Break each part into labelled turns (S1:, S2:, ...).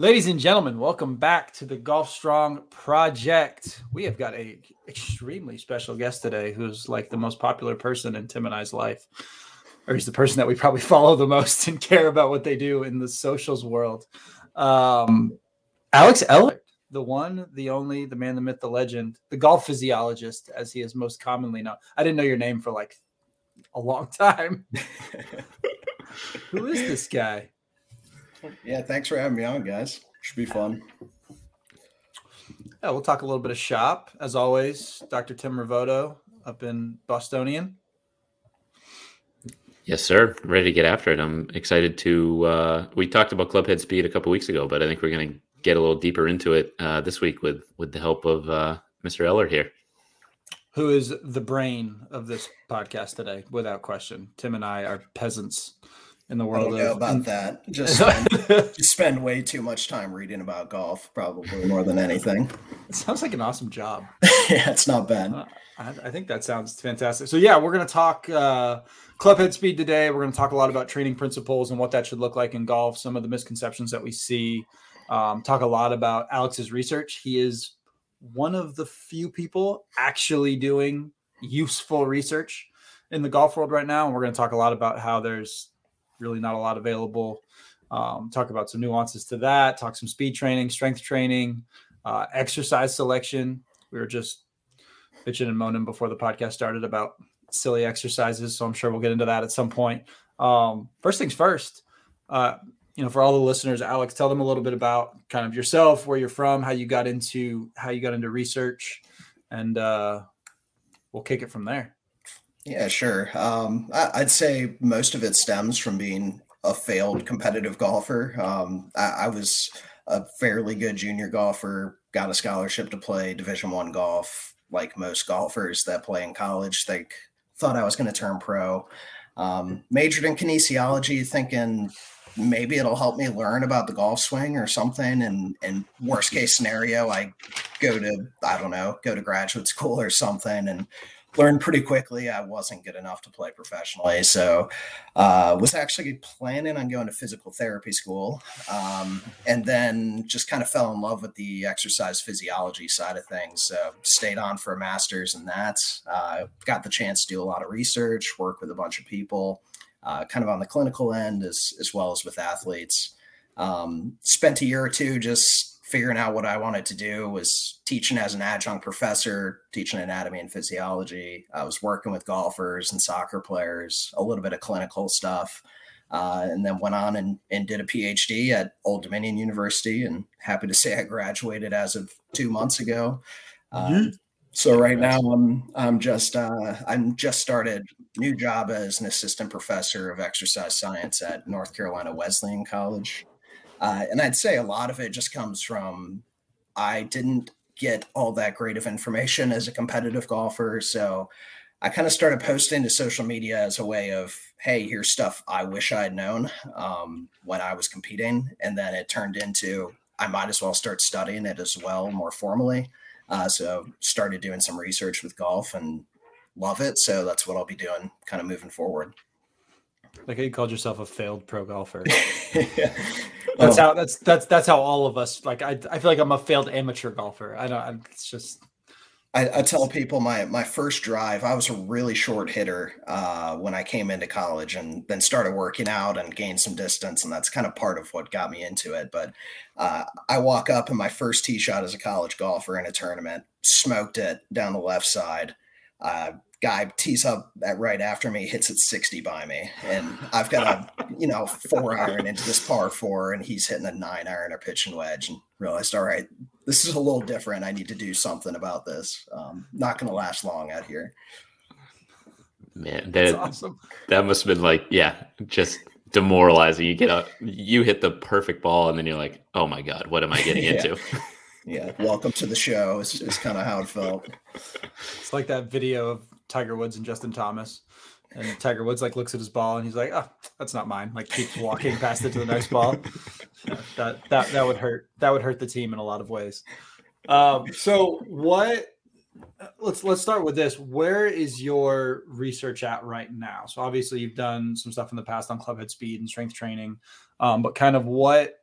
S1: Ladies and gentlemen, welcome back to the Golf Strong Project. We have got a extremely special guest today who's like the most popular person in Tim and I's life. Or he's the person that we probably follow the most and care about what they do in the socials world. Um, Alex Ehlert, the one, the only, the man, the myth, the legend, the golf physiologist, as he is most commonly known. I didn't know your name for like a long time. Who is this guy?
S2: Yeah, thanks for having me on, guys. Should be fun.
S1: Yeah, we'll talk a little bit of shop as always. Dr. Tim Ravoto up in Bostonian.
S3: Yes, sir. Ready to get after it. I'm excited to. Uh, we talked about clubhead speed a couple weeks ago, but I think we're going to get a little deeper into it uh, this week with with the help of uh, Mr. Ehlert here,
S1: who is the brain of this podcast today, without question. Tim and I are peasants in the world. I
S2: don't know of, about that. Just spend, just spend way too much time reading about golf, probably more than anything.
S1: It sounds like an awesome job.
S2: yeah, it's not bad. Uh,
S1: I, I, think that sounds fantastic. So yeah, we're going to talk uh, clubhead speed today. We're going to talk a lot about training principles and what that should look like in golf. Some of the misconceptions that we see. Um, talk a lot about Alex's research. He is one of the few people actually doing useful research in the golf world right now. And we're going to talk a lot about how there's really not a lot available. Um, talk about some nuances to that, talk some speed training, strength training, uh, exercise selection. We were just bitching and moaning before the podcast started about silly exercises. So I'm sure we'll get into that at some point. Um, first things first, uh, you know, for all the listeners, Alex, tell them a little bit about kind of yourself, where you're from, how you got into how you got into research, and uh, we'll kick it from there.
S2: Yeah, sure. Um, I, would say most of it stems from being a failed competitive golfer. Um, I, I, was a fairly good junior golfer, got a scholarship to play Division One golf, like most golfers that play in college. Think thought I was going to turn pro. Um, majored in kinesiology, thinking maybe it'll help me learn about the golf swing or something. And and worst case scenario, I go to I don't know, go to graduate school or something and learned pretty quickly I wasn't good enough to play professionally. So uh, was actually planning on going to physical therapy school, um, and then just kind of fell in love with the exercise physiology side of things. So stayed on for a master's in that. Uh, got the chance to do a lot of research, work with a bunch of people, uh, kind of on the clinical end as as well as with athletes. Um, spent a year or two just figuring out what I wanted to do was teaching as an adjunct professor, teaching anatomy and physiology. I was working with golfers and soccer players, a little bit of clinical stuff, uh, and then went on and, and did a PhD at Old Dominion University. And happy to say I graduated as of two months ago. mm-hmm. So right now I'm I'm just uh, I'm just started new job as an assistant professor of exercise science at North Carolina Wesleyan College. Uh, and I'd say a lot of it just comes from I didn't get all that great of information as a competitive golfer. So I kind of started posting to social media as a way of, hey, here's stuff I wish I'd known um, when I was competing. And then it turned into, I might as well start studying it as well more formally. Uh, so started doing some research with golf and love it. So that's what I'll be doing kind of moving forward.
S1: Like you called yourself a failed pro golfer. yeah. That's how that's that's that's how all of us like. I I feel like I'm a failed amateur golfer. I don't. I, it's just.
S2: I, I tell people my my first drive. I was a really short hitter uh, when I came into college, and then started working out and gained some distance, and that's kind of part of what got me into it. But uh, I walk up and my first tee shot as a college golfer in a tournament, smoked it down the left side. Uh, guy tees up at right after me, hits it 60 by me. And I've got a, you know, four iron into this par four, and he's hitting a nine iron or pitching wedge and realized, all right, this is a little different. I need to do something about this. Um, not going to last long out here.
S3: Man, that, awesome. that must have been like, yeah, just demoralizing. You get a, you hit the perfect ball, and then you're like, oh my God, what am I getting yeah. into?
S2: Yeah, welcome to the show. It's, it's kind of how it felt.
S1: It's like that video of Tiger Woods and Justin Thomas. And Tiger Woods like looks at his ball and he's like, "Oh, that's not mine." Like keeps walking past it to the next ball. Yeah, that that that would hurt. That would hurt the team in a lot of ways. Um, so what? Let's let's start with this. Where is your research at right now? So obviously you've done some stuff in the past on clubhead speed and strength training, um, but kind of what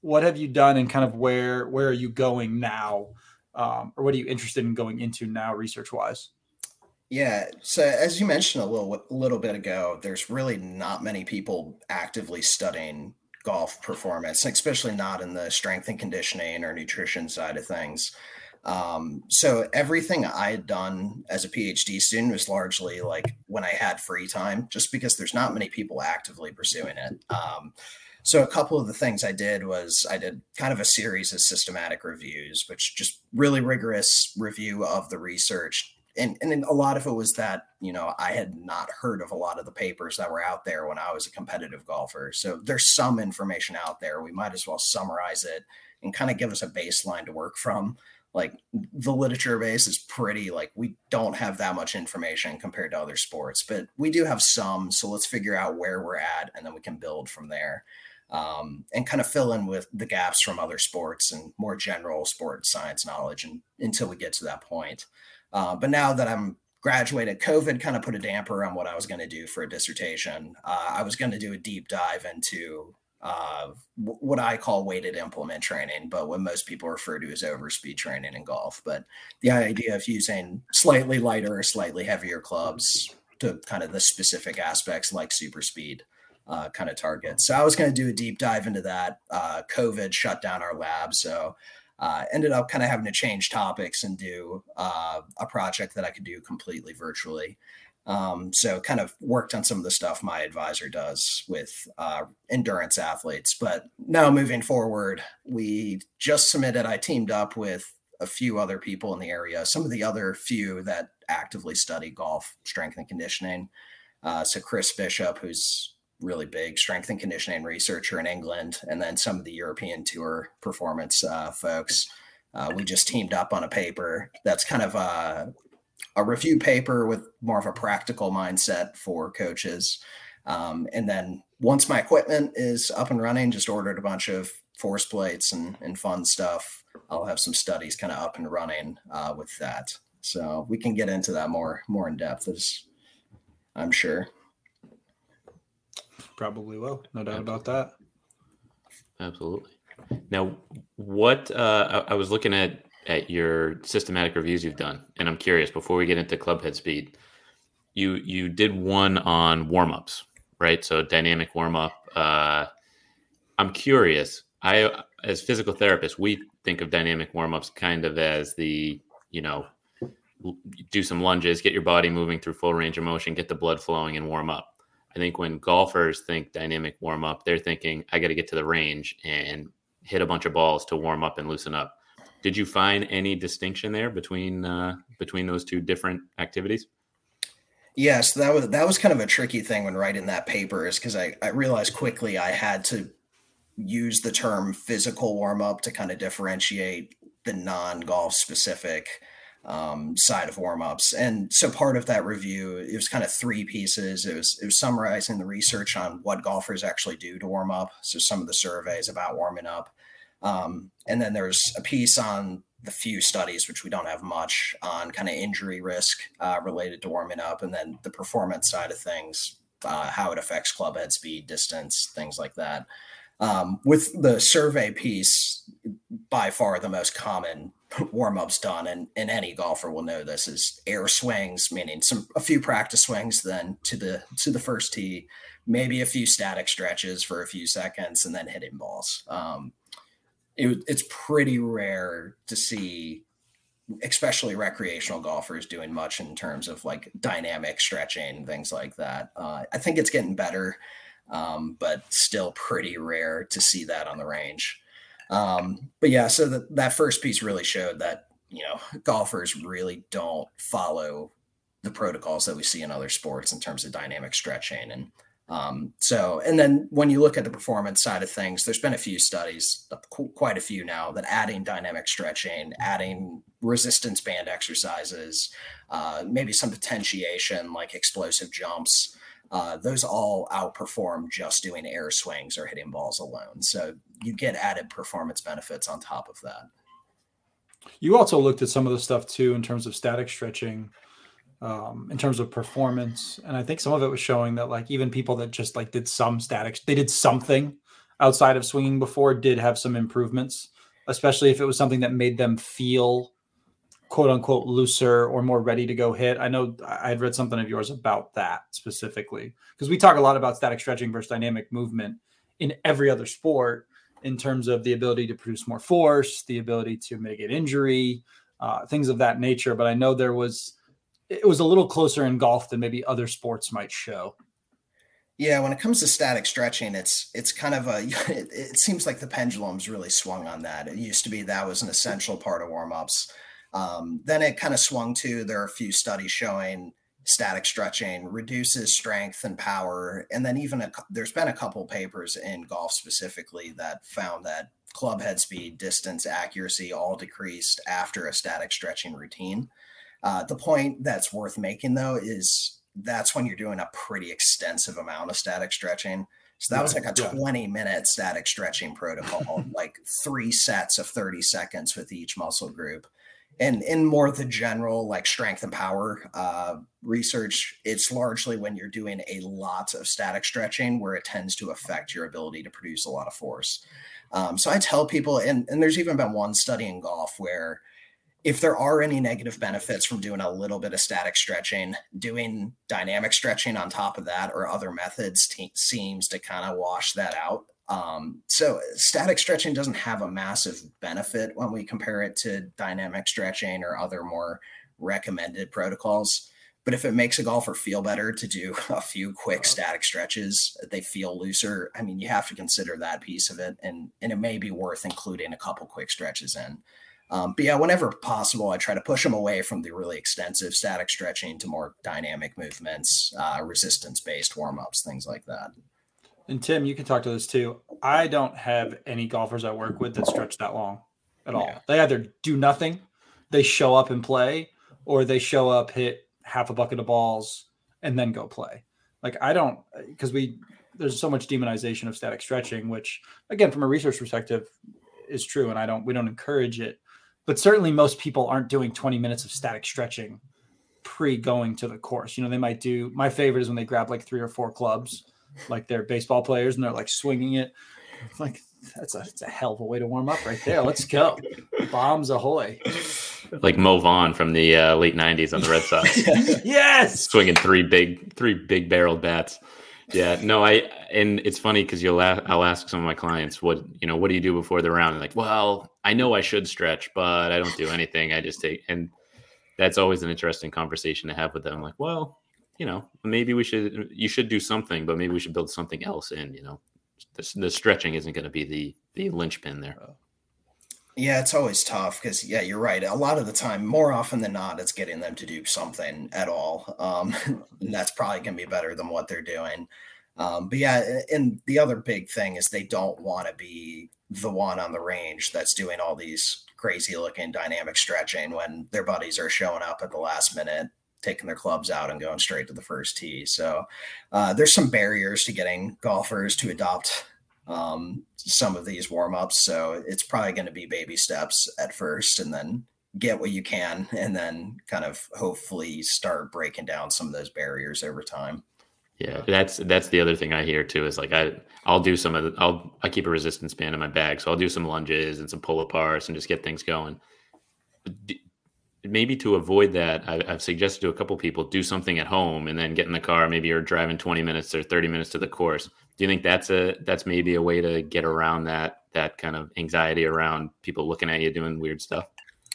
S1: what have you done and kind of where where are you going now? Um, or what are you interested in going into now research wise
S2: yeah so as you mentioned a little a little bit ago there's really not many people actively studying golf performance especially not in the strength and conditioning or nutrition side of things. Um, so everything I had done as a PhD student was largely like when I had free time, just because there's not many people actively pursuing it. Um, so a couple of the things I did was I did kind of a series of systematic reviews, which just really rigorous review of the research. And, and a lot of it was that, you know, I had not heard of a lot of the papers that were out there when I was a competitive golfer. So there's some information out there. We might as well summarize it and kind of give us a baseline to work from like the literature base is pretty like we don't have that much information compared to other sports but we do have some so let's figure out where we're at and then we can build from there um, and kind of fill in with the gaps from other sports and more general sports science knowledge and, until we get to that point uh, but now that i'm graduated covid kind of put a damper on what i was going to do for a dissertation uh, i was going to do a deep dive into uh, what I call weighted implement training, but what most people refer to as overspeed training in golf. But the idea of using slightly lighter or slightly heavier clubs to kind of the specific aspects like super speed uh, kind of targets. So I was going to do a deep dive into that. Uh, COVID shut down our lab. So uh, ended up kind of having to change topics and do uh, a project that I could do completely virtually. Um, so kind of worked on some of the stuff my advisor does with uh, endurance athletes. But now moving forward, we just submitted, I teamed up with a few other people in the area, some of the other few that actively study golf strength and conditioning. Uh, so Chris Bishop, who's really big strength and conditioning researcher in England, and then some of the European Tour performance uh, folks. Uh, we just teamed up on a paper that's kind of uh, a review paper with more of a practical mindset for coaches. Um, and then once my equipment is up and running, just ordered a bunch of force plates and, and fun stuff. I'll have some studies kind of up and running uh, with that. So we can get into that more more in depth as I'm sure.
S1: Probably will, no doubt about that.
S3: Absolutely. Now, what uh, I, I was looking at at your systematic reviews you've done, and I'm curious before we get into club head speed, you you did one on warm ups, right? So dynamic warm up. Uh, I'm curious. I as physical therapists, we think of dynamic warm ups kind of as the you know do some lunges, get your body moving through full range of motion, get the blood flowing, and warm up. I think when golfers think dynamic warm up, they're thinking, I got to get to the range and hit a bunch of balls to warm up and loosen up. Did you find any distinction there between uh, between those two different activities?
S2: Yes, that was that was kind of a tricky thing when writing that paper, is because I, I realized quickly I had to use the term physical warm up to kind of differentiate the non golf specific um, side of warm ups. And so part of that review, it was kind of three pieces. It was it was summarizing the research on what golfers actually do to warm up. So some of the surveys about warming up. Um, and then there's a piece on the few studies, which we don't have much on kind of injury risk uh, related to warming up, and then the performance side of things, uh, how it affects club head speed, distance, things like that. Um, with the survey piece, by far the most common warm ups done, and, and any golfer will know this is air swings, meaning some a few practice swings, then to the to the first tee, maybe a few static stretches for a few seconds, and then hitting balls. Um, it, it's pretty rare to see especially recreational golfers doing much in terms of like dynamic stretching and things like that uh, i think it's getting better um, but still pretty rare to see that on the range um, but yeah so the, that first piece really showed that you know golfers really don't follow the protocols that we see in other sports in terms of dynamic stretching. And um, so, and then when you look at the performance side of things, there's been a few studies, quite a few now, that adding dynamic stretching, adding resistance band exercises, uh, maybe some potentiation like explosive jumps, uh, those all outperform just doing air swings or hitting balls alone. So you get added performance benefits on top of that.
S1: You also looked at some of the stuff too in terms of static stretching um, in terms of performance. And I think some of it was showing that like even people that just like did some statics, they did something outside of swinging before did have some improvements, especially if it was something that made them feel quote unquote looser or more ready to go hit. I know I had read something of yours about that specifically because we talk a lot about static stretching versus dynamic movement in every other sport in terms of the ability to produce more force, the ability to mitigate injury, uh, things of that nature. But I know there was it was a little closer in golf than maybe other sports might show.
S2: Yeah, when it comes to static stretching, it's it's kind of a it, it seems like the pendulum's really swung on that. It used to be that was an essential part of warm-ups. Um, then it kind of swung to there are a few studies showing static stretching reduces strength and power. And then even a, there's been a couple papers in golf specifically that found that club head speed, distance, accuracy all decreased after a static stretching routine. Uh, the point that's worth making though is that's when you're doing a pretty extensive amount of static stretching. So that was like a 20 minute static stretching protocol, like three sets of 30 seconds with each muscle group and in more the general like strength and power uh, research it's largely when you're doing a lot of static stretching where it tends to affect your ability to produce a lot of force. Um, so i tell people and, and there's even been one study in golf where if there are any negative benefits from doing a little bit of static stretching doing dynamic stretching on top of that or other methods te- seems to kind of wash that out um, so static stretching doesn't have a massive benefit when we compare it to dynamic stretching or other more recommended protocols. But if it makes a golfer feel better to do a few quick static stretches, they feel looser. I mean, you have to consider that piece of it, and and it may be worth including a couple quick stretches in. Um, but yeah, whenever possible, I try to push them away from the really extensive static stretching to more dynamic movements, uh, resistance based warm ups, things like that.
S1: And Tim, you can talk to this too. I don't have any golfers I work with that stretch that long at all. Yeah. They either do nothing, they show up and play, or they show up, hit half a bucket of balls, and then go play. Like I don't because we there's so much demonization of static stretching, which again, from a research perspective, is true, and I don't we don't encourage it. But certainly most people aren't doing 20 minutes of static stretching pre going to the course. You know, they might do my favorite is when they grab like three or four clubs like they're baseball players and they're like swinging it. It's like that's a, that's a hell of a way to warm up right there. Let's go. Bombs ahoy.
S3: Like Mo Vaughn from the uh, late 90s on the Red Sox.
S1: yes.
S3: Swinging three big, three big barreled bats. Yeah, no, I, and it's funny because you'll, a- I'll ask some of my clients, what, you know, what do you do before the round? And like, well, I know I should stretch, but I don't do anything. I just take, and that's always an interesting conversation to have with them. Like, well, you know, maybe we should you should do something, but maybe we should build something else in. You know, the, the stretching isn't going to be the the linchpin there.
S2: Yeah, it's always tough because yeah, you're right. A lot of the time, more often than not, it's getting them to do something at all. Um, and that's probably going to be better than what they're doing. Um, but yeah, and the other big thing is they don't want to be the one on the range that's doing all these crazy looking dynamic stretching when their buddies are showing up at the last minute taking their clubs out and going straight to the first tee. So uh, there's some barriers to getting golfers to adopt um, some of these warm ups. So it's probably going to be baby steps at first, and then get what you can, and then kind of hopefully start breaking down some of those barriers over time.
S3: Yeah, that's that's the other thing I hear too is like I I'll do some of the I'll I keep a resistance band in my bag, so I'll do some lunges and some pull aparts and just get things going maybe to avoid that, I, have suggested to a couple people do something at home and then get in the car. Maybe you're driving 20 minutes or 30 minutes to the course. Do you think that's a that's maybe a way to get around that that kind of anxiety around people looking at you doing weird stuff?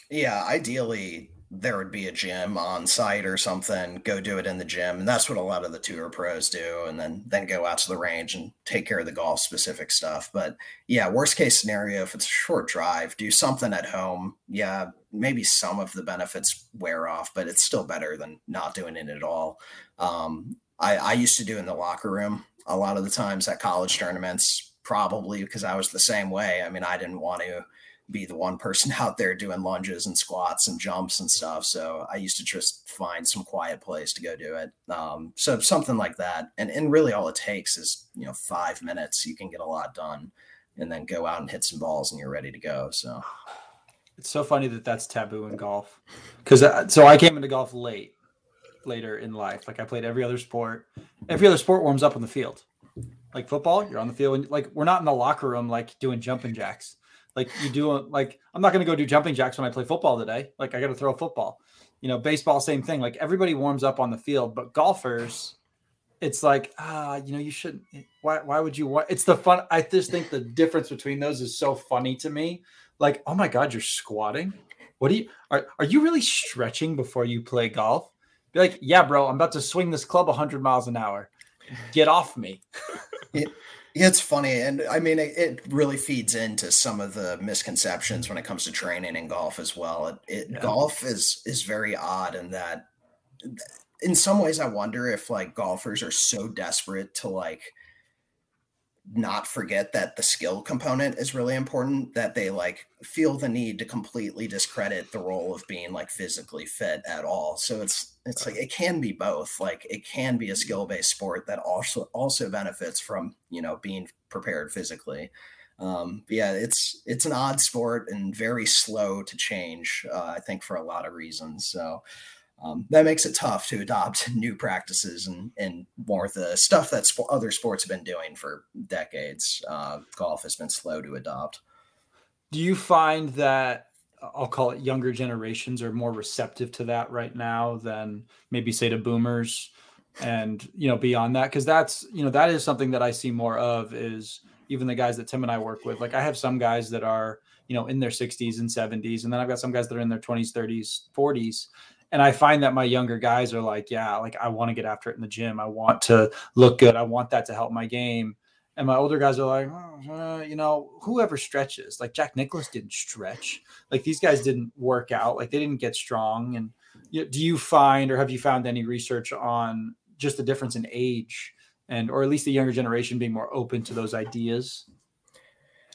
S2: Yeah, ideally there would be a gym on site or something go do it in the gym and that's what a lot of the tour pros do and then then go out to the range and take care of the golf specific stuff. But yeah worst case scenario if it's a short drive do something at home. Yeah maybe some of the benefits wear off but it's still better than not doing it at all. Um, I, I used to do in the locker room a lot of the times at college tournaments probably because i was the same way. I mean i didn't want to be the one person out there doing lunges and squats and jumps and stuff. So I used to just find some quiet place to go do it. Um, so something like that. And, and really all it takes is, you know, five minutes, you can get a lot done and then go out and hit some balls and you're ready to go. So
S1: it's so funny that that's taboo in golf. Cause uh, so I came into golf late, later in life. Like I played every other sport. Every other sport warms up on the field. Like football, you're on the field. And, like we're not in the locker room like doing jumping jacks. Like you do. Like I'm not going to go do jumping jacks when I play football today. Like I got to throw a football. You know, baseball, same thing. Like everybody warms up on the field, but golfers, it's like ah, you know, you shouldn't Why? Why would you want? It's the fun. I just think the difference between those is so funny to me. Like, oh my god, you're squatting. What do you are? Are you really stretching before you play golf? Be like, yeah, bro, I'm about to swing this club 100 miles an hour. Get off me.
S2: It, it's funny. And I mean, it, it, really feeds into some of the misconceptions when it comes to training in golf as well. It, it yeah. golf is, is very odd in that in some ways, I wonder if like golfers are so desperate to like, not forget that the skill component is really important that they like feel the need to completely discredit the role of being like physically fit at all. So it's it's like it can be both like it can be a skill based sport that also also benefits from you know being prepared physically. Um yeah it's it's an odd sport and very slow to change uh, i think for a lot of reasons. So um, that makes it tough to adopt new practices and, and more of the stuff that sp- other sports have been doing for decades. Uh, golf has been slow to adopt.
S1: Do you find that I'll call it younger generations are more receptive to that right now than maybe say to boomers and you know beyond that because that's you know that is something that I see more of is even the guys that Tim and I work with like I have some guys that are you know in their 60s and 70s and then I've got some guys that are in their 20s 30s 40s and I find that my younger guys are like, yeah, like I want to get after it in the gym. I want to look good. I want that to help my game. And my older guys are like, oh, uh, you know, whoever stretches, like Jack Nicklaus didn't stretch. Like these guys didn't work out. Like they didn't get strong. And do you find, or have you found any research on just the difference in age and, or at least the younger generation being more open to those ideas?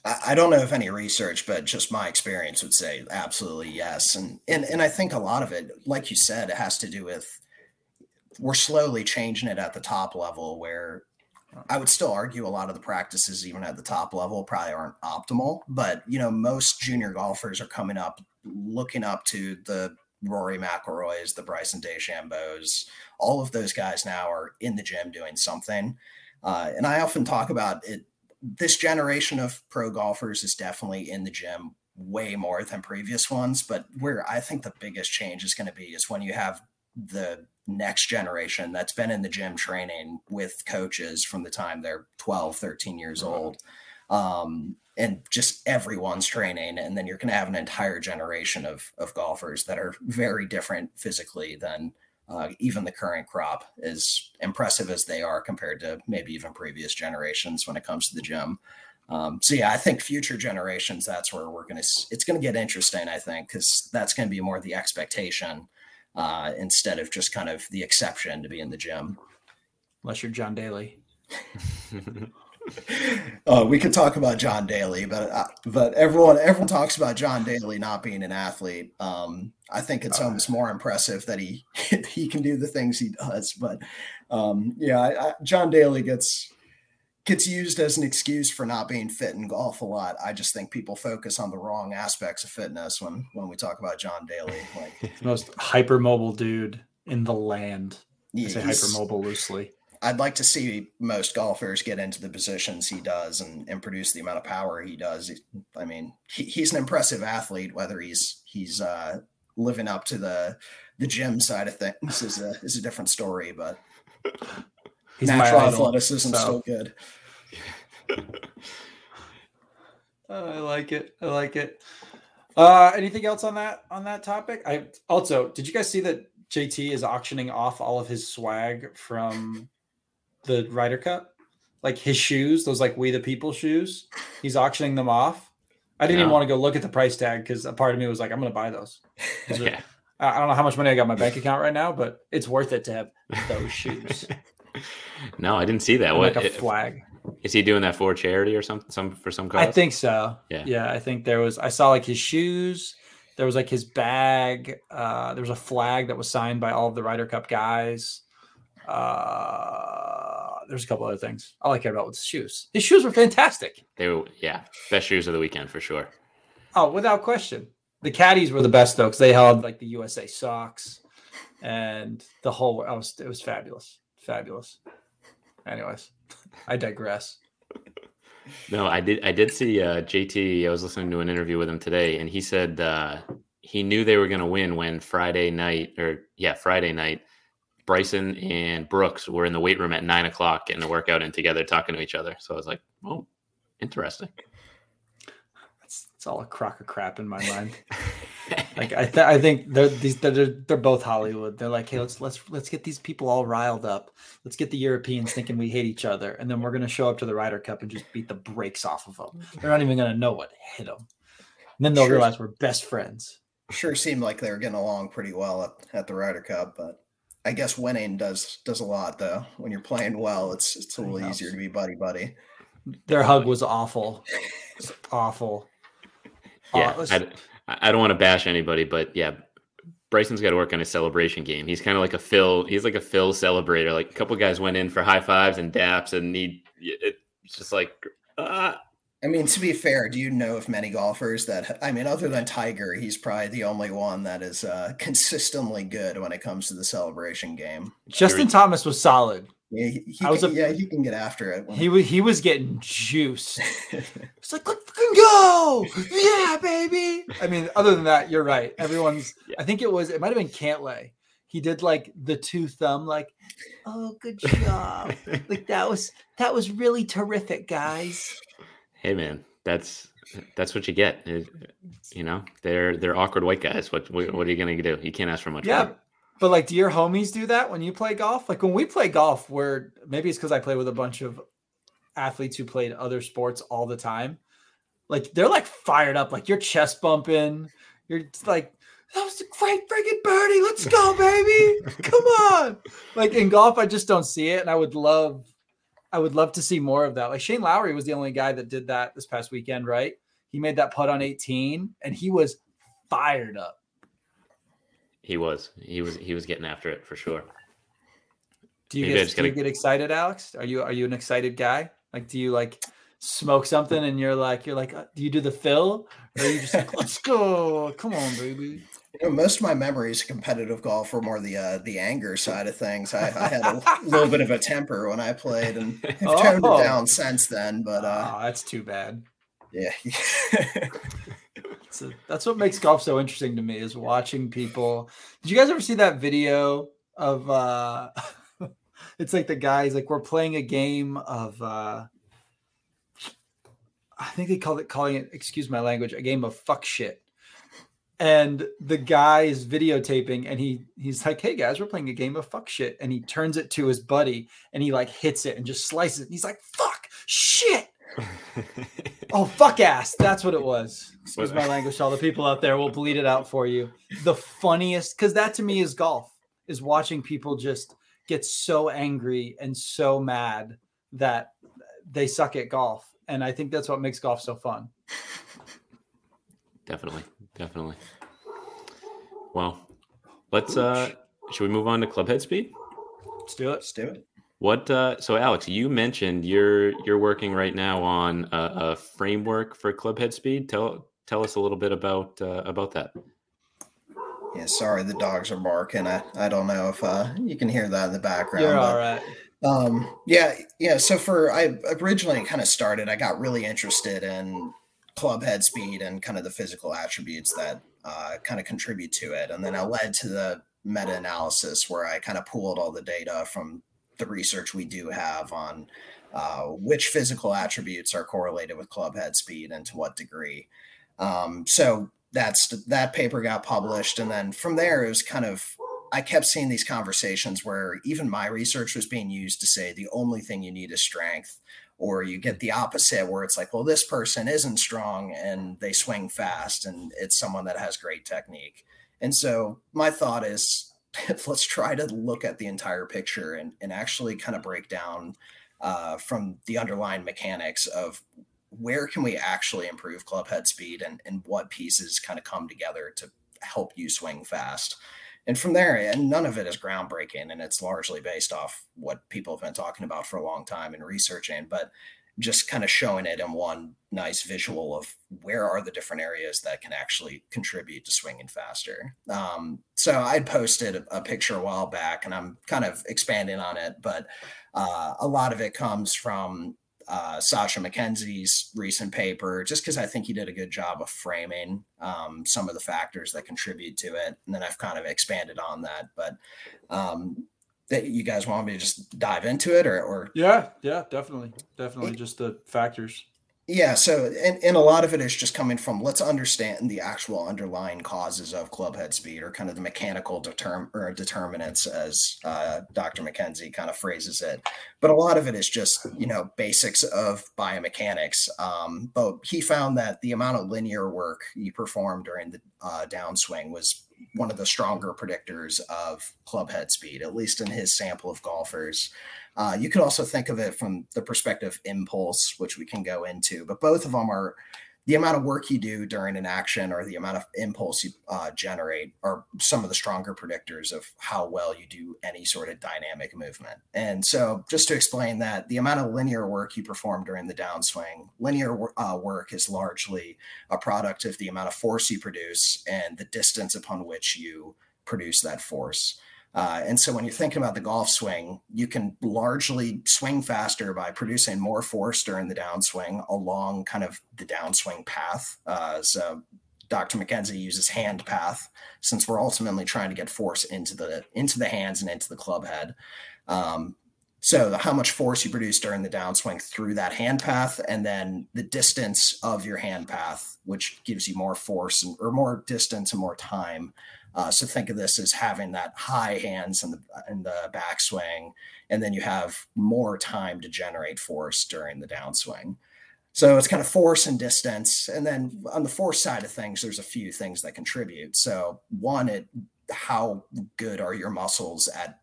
S2: I don't know if any research, but just my experience would say absolutely yes. And and and I think a lot of it, like you said, it has to do with we're slowly changing it at the top level where I would still argue a lot of the practices, even at the top level, probably aren't optimal. But you know, most junior golfers are coming up looking up to the Rory McIlroys, the Bryson DeChambeaus, all of those guys now are in the gym doing something. Uh, and I often talk about it this generation of pro golfers is definitely in the gym way more than previous ones. But where I think the biggest change is going to be is when you have the next generation that's been in the gym training with coaches from the time they're 12, 13 years old. Um, and just everyone's training. And then you're going to have an entire generation of, of golfers that are very different physically than uh, even the current crop, as impressive as they are compared to maybe even previous generations when it comes to the gym. Um, so yeah, I think future generations, that's where we're going to, it's going to get interesting, I think, because that's going to be more the expectation uh, instead of just kind of the exception to be in the gym.
S1: Unless you're John Daly.
S2: uh, we could talk about John Daly, but uh, but everyone everyone talks about John Daly not being an athlete. Um, I think it's almost more impressive that he he can do the things he does. But um, yeah, I, I, John Daly gets gets used as an excuse for not being fit in golf a lot. I just think people focus on the wrong aspects of fitness when when we talk about John Daly. Like
S1: most hypermobile dude in the land. I say hypermobile loosely.
S2: I'd like to see most golfers get into the positions he does and, and produce the amount of power he does. I mean, he, he's an impressive athlete. Whether he's he's uh, living up to the the gym side of things is a is a different story. But he's natural athleticism so. still good.
S1: oh, I like it. I like it. Uh, anything else on that on that topic? I also did you guys see that JT is auctioning off all of his swag from the Ryder Cup, like his shoes, those like We the People shoes. He's auctioning them off. I didn't even want to go look at the price tag because a part of me was like, I'm going to buy those. yeah. I don't know how much money I got in my bank account right now, but it's worth it to have those shoes.
S3: no, I didn't see that. what
S1: like a flag?
S3: Is he doing that for charity or something? Some for some cause?
S1: I think so. Yeah, yeah. I think there was. I saw like his shoes. There was like his bag. Uh, there was a flag that was signed by all of the Ryder Cup guys. Uh, there's a couple other things all I care about with his shoes. His shoes were fantastic.
S3: They were, yeah, best shoes of the weekend for sure.
S1: Oh, without question. The caddies were the best though, because they held like the USA socks and the whole. I was it was fabulous, fabulous. Anyways, I digress.
S3: No, I did. I did see uh, JT. I was listening to an interview with him today, and he said uh, he knew they were going to win when Friday night, or yeah, Friday night, Bryson and Brooks were in the weight room at nine o'clock getting the workout in together, talking to each other. So I was like, oh, interesting.
S1: It's, it's all a crock of crap in my mind. like I, th- I think they're these they're, they're both Hollywood. They're like, hey, let's let's let's get these people all riled up. Let's get the Europeans thinking we hate each other, and then we're gonna show up to the Ryder Cup and just beat the brakes off of them. They're not even gonna know what hit them. And then they'll sure. realize we're best friends.
S2: Sure, seemed like they were getting along pretty well at, at the Ryder Cup, but I guess winning does does a lot though. When you're playing well, it's it's a little easier to be buddy buddy.
S1: Their hug was awful. Was awful.
S3: Yeah, uh, I, I don't want to bash anybody, but yeah, Bryson's got to work on his celebration game. He's kind of like a Phil. He's like a Phil celebrator. Like a couple guys went in for high fives and daps, and he it's just like. Uh,
S2: I mean, to be fair, do you know of many golfers that I mean, other than Tiger, he's probably the only one that is uh, consistently good when it comes to the celebration game.
S1: Justin Thomas was solid.
S2: Yeah, he, he I was can, a, yeah, he can get after it.
S1: He was he was getting juice. it's like let's fucking go, yeah, baby. I mean, other than that, you're right. Everyone's. Yeah. I think it was. It might have been Cantlay. He did like the two thumb, like, oh, good job. like that was that was really terrific, guys.
S3: Hey, man, that's that's what you get. you know, they're they're awkward white guys. What what, what are you gonna do? You can't ask for much.
S1: Yeah, more. But like, do your homies do that when you play golf? Like when we play golf, where maybe it's because I play with a bunch of athletes who played other sports all the time. Like they're like fired up, like you're chest bumping. You're like, that was a great freaking birdie. Let's go, baby. Come on. Like in golf, I just don't see it. And I would love, I would love to see more of that. Like Shane Lowry was the only guy that did that this past weekend, right? He made that putt on 18 and he was fired up.
S3: He was. He was. He was getting after it for sure.
S1: Do you, get, do gotta... you get excited, Alex? Are you are you an excited guy? Like, do you like smoke something and you're like you're like, uh, do you do the Phil or are you just like, let's go, come on, baby?
S2: You know, most of my memories of competitive golf were more the uh, the anger side of things. I, I had a little bit of a temper when I played, and I've oh. toned it down since then. But uh,
S1: oh, that's too bad.
S2: Yeah.
S1: So that's what makes golf so interesting to me is watching people. Did you guys ever see that video of uh it's like the guys like we're playing a game of uh I think they called it calling it, excuse my language, a game of fuck shit. And the guy is videotaping and he he's like, Hey guys, we're playing a game of fuck shit. And he turns it to his buddy and he like hits it and just slices it. And he's like, fuck shit. Oh fuck ass. That's what it was. Excuse my language all the people out there. Will bleed it out for you. The funniest because that to me is golf is watching people just get so angry and so mad that they suck at golf. And i think that's what makes golf so fun
S3: definitely definitely well let's uh should we move on to clubhead speed
S1: let's do it
S2: let's do it
S3: what? Uh, so, Alex, you mentioned you're you're working right now on a, a, framework for clubhead speed. Tell tell us a little bit about uh, about that.
S2: Yeah, sorry, the dogs are barking. I, I don't know if uh, you can hear that in the background.
S1: You're but, all right.
S2: Um, yeah, yeah. So for I originally kind of started, I got really interested in club head speed and kind of the physical attributes that uh, kind of contribute to it, and then I led to the meta analysis where I kind of pooled all the data from the research we do have on uh, which physical attributes are correlated with club head speed and to what degree. Um, so that's that paper got published, and then from there it was kind of I kept seeing these conversations where even my research was being used to say the only thing you need is strength, or you get the opposite where it's like, well, this person isn't strong and they swing fast, and it's someone that has great technique. And so my thought is let's try to look at the entire picture and, and actually kind of break down uh, from the underlying mechanics of where can we actually improve club head speed and, and what pieces kind of come together to help you swing fast. And from there, and none of it is groundbreaking, and it's largely based off what people have been talking about for a long time and researching. But just kind of showing it in one nice visual of where are the different areas that can actually contribute to swinging faster. Um, so I posted a, a, picture a while back, and I'm kind of expanding on it, but uh, a lot of it comes from uh, Sasha MacKenzie's recent paper, just because I think he did a good job of framing um, some of the factors that contribute to it. And then I've kind of expanded on that. But um, that you guys want me to just dive into it or, or
S1: yeah, yeah, definitely. Definitely just the factors.
S2: Yeah, so and, and a lot of it is just coming from let's understand the actual underlying causes of club head speed or kind of the mechanical determ or determinants as uh, Dr. MacKenzie kind of phrases it. But a lot of it is just you know basics of biomechanics. Um, but he found that the amount of linear work you perform during the uh, downswing was one of the stronger predictors of club head speed, at least in his sample of golfers. Uh, you could also think of it from the perspective impulse, which we can go into, but both of them are the amount of work you do during an action or the amount of impulse you uh, generate are some of the stronger predictors of how well you do any sort of dynamic movement. And so, just to explain that, the amount of linear work you perform during the downswing, linear uh, work is largely a product of the amount of force you produce and the distance upon which you produce that force. Uh, and so when you're thinking about the golf swing, you can largely swing faster by producing more force during the downswing along kind of the downswing path. Uh, so Dr. MacKenzie uses hand path since we're ultimately trying to get force into the into the hands and into the club head. Um, so how much force you produce during the downswing through that hand path, and then the distance of your hand path, which gives you more force and, or more distance and more time uh, so think of this as having that high hands in the in the backswing, and then you have more time to generate force during the downswing. So it's kind of force and distance, and then on the force side of things, there's a few things that contribute. So one, it how good are your muscles at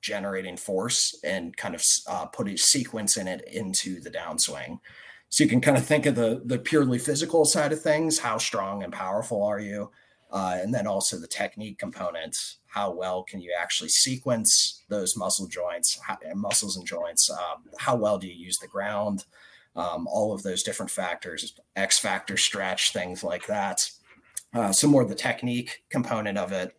S2: generating force and kind of uh, putting sequence in it into the downswing. So you can kind of think of the the purely physical side of things. How strong and powerful are you? Uh, and then also the technique components. How well can you actually sequence those muscle joints, how, muscles and joints? Um, how well do you use the ground? Um, all of those different factors, X factor stretch, things like that. Uh, some more of the technique component of it.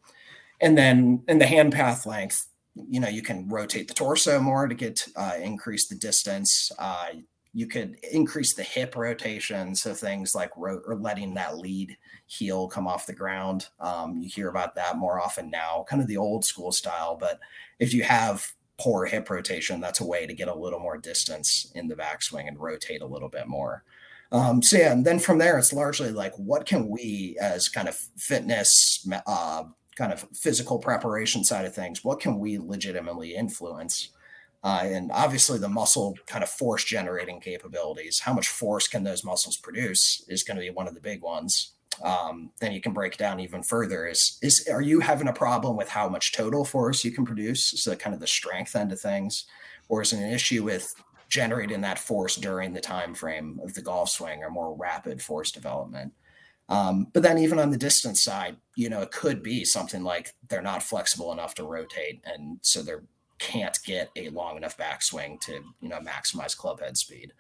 S2: And then in the hand path length, you know, you can rotate the torso more to get uh, increase the distance. Uh, you could increase the hip rotation, so things like ro- or letting that lead heel come off the ground. Um, you hear about that more often now, kind of the old school style. But if you have poor hip rotation, that's a way to get a little more distance in the backswing and rotate a little bit more. Um, so yeah, and then from there, it's largely like, what can we as kind of fitness, uh, kind of physical preparation side of things, what can we legitimately influence? Uh, and obviously, the muscle kind of force generating capabilities, how much force can those muscles produce, is going to be one of the big ones um, then you can break down even further. Is is are you having a problem with how much total force you can produce? So kind of the strength end of things? Or is it an issue with generating that force during the time frame of the golf swing or more rapid force development? Um, but then even on the distance side you know it could be something like they're not flexible enough to rotate and so they can't get a long enough backswing to you know maximize club head speed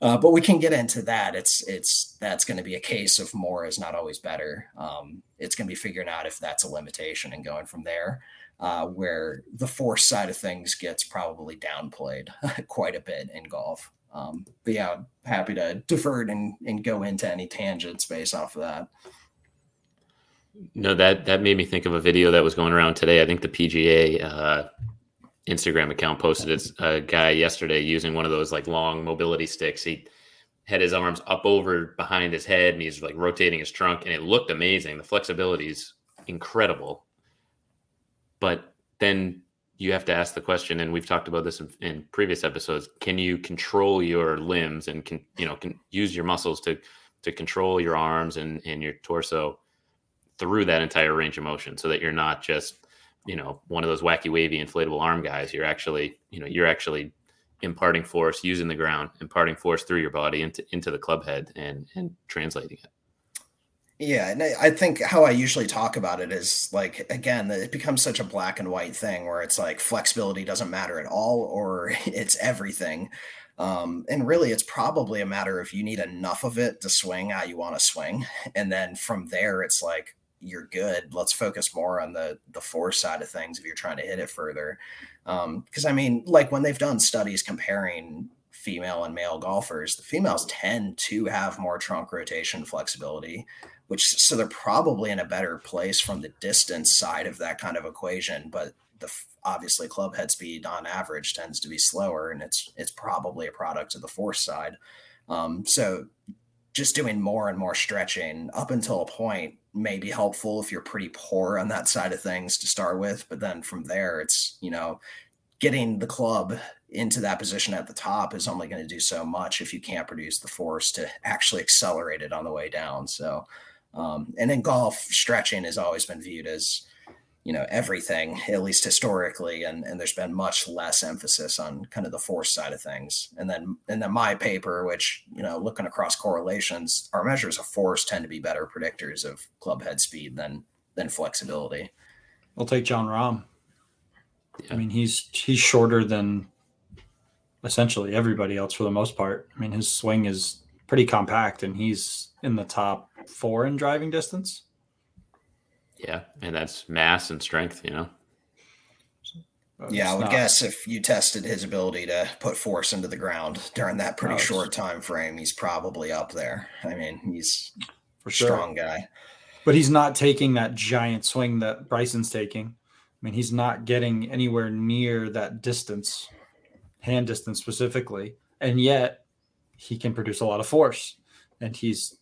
S2: uh, but we can get into that. It's it's that's going to be a case of more is not always better. Um, it's going to be figuring out if that's a limitation and going from there. Uh, where the force side of things gets probably downplayed quite a bit in golf. Um, but yeah, happy to defer and, and go into any tangents based off of that.
S3: No, that that made me think of a video that was going around today. I think the PGA uh, Instagram account posted it's a uh, guy yesterday using one of those like long mobility sticks. He had his arms up over behind his head and he's like rotating his trunk and it looked amazing. The flexibility is incredible. But then you have to ask the question, and we've talked about this in, in previous episodes. Can you control your limbs and can you know can use your muscles to to control your arms and, and your torso through that entire range of motion so that you're not just you know one of those wacky wavy inflatable arm guys you're actually you know you're actually imparting force using the ground imparting force through your body into into the club head and and translating it
S2: Yeah, and I think how I usually talk about it is like again, it becomes such a black and white thing where it's like flexibility doesn't matter at all, or it's everything. Um, and really, it's probably a matter of you need enough of it to swing how you want to swing, and then from there, it's like you're good. Let's focus more on the the force side of things if you're trying to hit it further. Because um, I mean, like when they've done studies comparing female and male golfers, the females tend to have more trunk rotation flexibility, which so they're probably in a better place from the distance side of that kind of equation. But the obviously club head speed on average tends to be slower, and it's it's probably a product of the force side. Um, so just doing more and more stretching up until a point may be helpful if you're pretty poor on that side of things to start with. But then from there, it's, you know, getting the club into that position at the top is only going to do so much if you can't produce the force to actually accelerate it on the way down. So, um, and in golf, stretching has always been viewed as you know everything at least historically and and there's been much less emphasis on kind of the force side of things. And then and then my paper which you know looking across correlations our measures of force tend to be better predictors of club head speed than than flexibility.
S1: We'll take Jon Rahm. Yeah. i mean he's he's shorter than essentially everybody else for the most part. I mean his swing is pretty compact and he's in the top four in driving distance
S3: yeah, and that's mass and strength, you know.
S2: yeah, I would not... guess if you tested his ability to put force into the ground during that pretty no, short time frame, he's probably up there. I mean, he's for sure. strong guy.
S1: But he's not taking that giant swing that Bryson's taking. I mean, he's not getting anywhere near that distance, hand distance specifically, and yet he can produce a lot of force. And he's,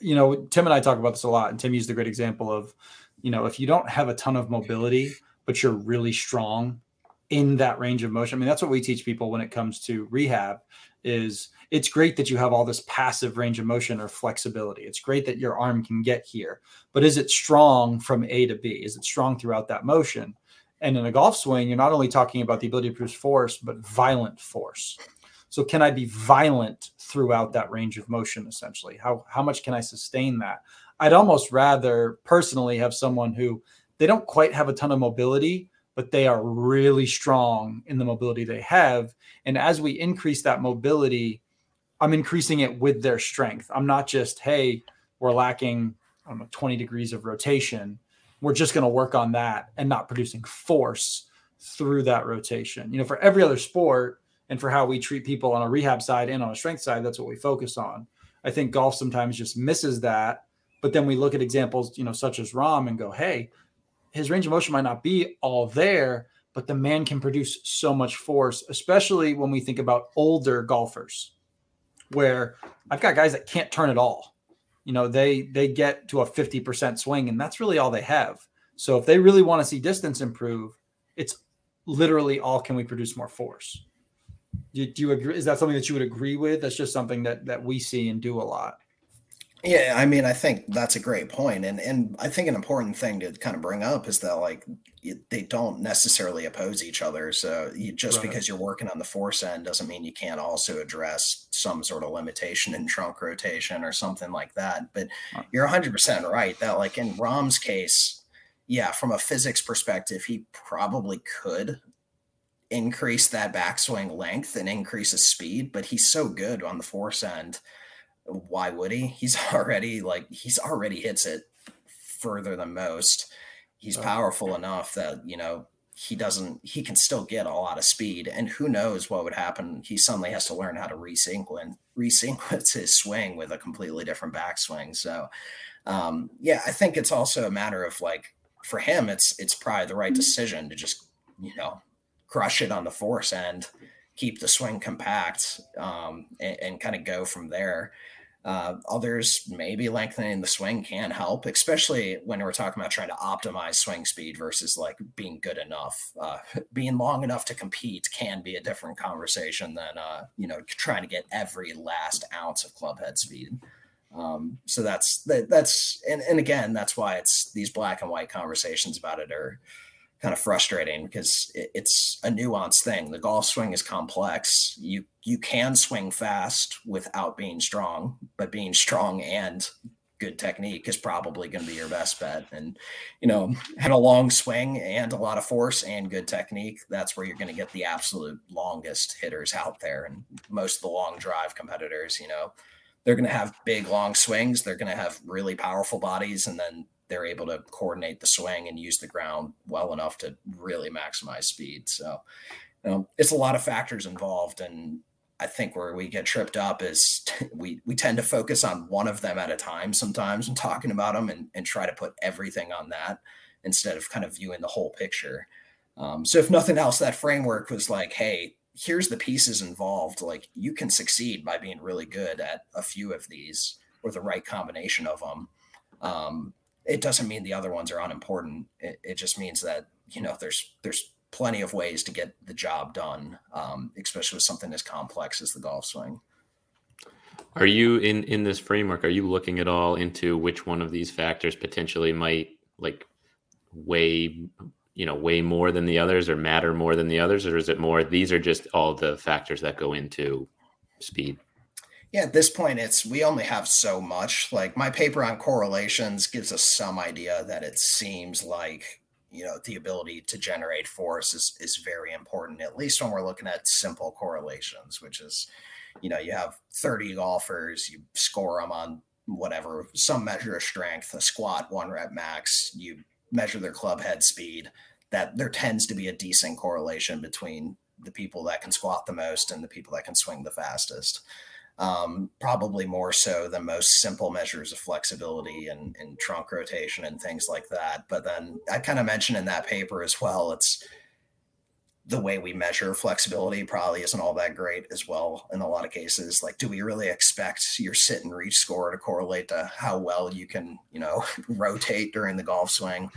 S1: you know, Tim and I talk about this a lot, and Tim used a great example of you know, if you don't have a ton of mobility, but you're really strong in that range of motion. I mean, that's what we teach people when it comes to rehab is it's great that you have all this passive range of motion or flexibility. It's great that your arm can get here, but is it strong from A to B? Is it strong throughout that motion? And in a golf swing, you're not only talking about the ability to produce force, but violent force. So can I be violent throughout that range of motion essentially? How how much can I sustain that? I'd almost rather personally have someone who they don't quite have a ton of mobility, but they are really strong in the mobility they have. And as we increase that mobility, I'm increasing it with their strength. I'm not just, hey, we're lacking, I don't know, 20 degrees of rotation. We're just going to work on that and not producing force through that rotation. You know, for every other sport and for how we treat people on a rehab side and on a strength side, that's what we focus on. I think golf sometimes just misses that but then we look at examples, you know, such as Rahm and go, hey, his range of motion might not be all there, but the man can produce so much force, especially when we think about older golfers, where I've got guys that can't turn at all. You know, they they get to a 50% swing, and that's really all they have. So if they really want to see distance improve, it's literally all can we produce more force. Do, do you agree? Is that something that you would agree with? That's just something that that we see and do a lot.
S2: Yeah, I mean, I think that's a great point, and and I think an important thing to kind of bring up is that like they don't necessarily oppose each other. So you, just right. because you're working on the force end doesn't mean you can't also address some sort of limitation in trunk rotation or something like that. But uh. you're 100 percent right that like in Rahm's case, yeah, from a physics perspective, he probably could increase that backswing length and increase his speed, but he's so good on the force end why would he? He's already like he's already hits it further than most. He's powerful enough that you know he doesn't he can still get a lot of speed and who knows what would happen he suddenly has to learn how to resequence resequence his swing with a completely different backswing so um, yeah i think it's also a matter of like for him it's it's probably the right mm-hmm. decision to just you know crush it on the force end keep the swing compact um, and, and kind of go from there uh, others, maybe lengthening the swing can help, especially when we're talking about trying to optimize swing speed versus like being good enough. Uh, being long enough to compete can be a different conversation than, uh, you know, trying to get every last ounce of club head speed. Um, so that's that, that's and, and again that's why it's these black and white conversations about it are kind of frustrating because it, it's a nuanced thing. The golf swing is complex. You you can swing fast without being strong, but being strong and good technique is probably going to be your best bet. And, you know, had a long swing and a lot of force and good technique. That's where you're going to get the absolute longest hitters out there. And most of the long drive competitors, you know, they're going to have big, long swings. They're going to have really powerful bodies. And then they're able to coordinate the swing and use the ground well enough to really maximize speed. So, you know, it's a lot of factors involved. And I think where we get tripped up is we we tend to focus on one of them at a time sometimes and talking about them and, and try to put everything on that instead of kind of viewing the whole picture. Um, so if nothing else, that framework was like, hey, here's the pieces involved. Like you can succeed by being really good at a few of these or the right combination of them. Um, it doesn't mean the other ones are unimportant. It, it just means that you know there's there's plenty of ways to get the job done, um, especially with something as complex as the golf swing.
S3: Are you in in this framework? Are you looking at all into which one of these factors potentially might like weigh, you know, weigh more than the others, or matter more than the others, or is it more these are just all the factors that go into speed?
S2: Yeah, at this point, it's we only have so much. Like my paper on correlations gives us some idea that it seems like you know the ability to generate force is is very important at least when we're looking at simple correlations which is you know you have 30 golfers you score them on whatever some measure of strength a squat one rep max you measure their club head speed that there tends to be a decent correlation between the people that can squat the most and the people that can swing the fastest um, probably more so than most simple measures of flexibility and, and trunk rotation and things like that. But then I kind of mentioned in that paper as well, it's the way we measure flexibility probably isn't all that great as well in a lot of cases. Like, do we really expect your sit and reach score to correlate to how well you can, you know, rotate during the golf swing?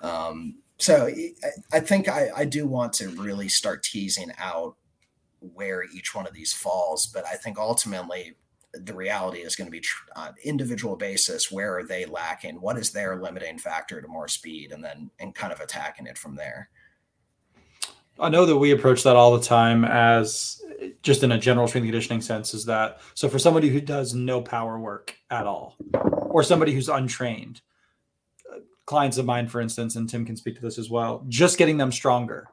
S2: Um, so I, I think I, I do want to really start teasing out where each one of these falls. But I think ultimately the reality is going to be tr- on individual basis. Where are they lacking? What is their limiting factor to more speed? And then, and kind of attacking it from there.
S1: I know that we approach that all the time as just in a general strength conditioning sense is that so for somebody who does no power work at all or somebody who's untrained uh, clients of mine for instance and Tim can speak to this as well just getting them stronger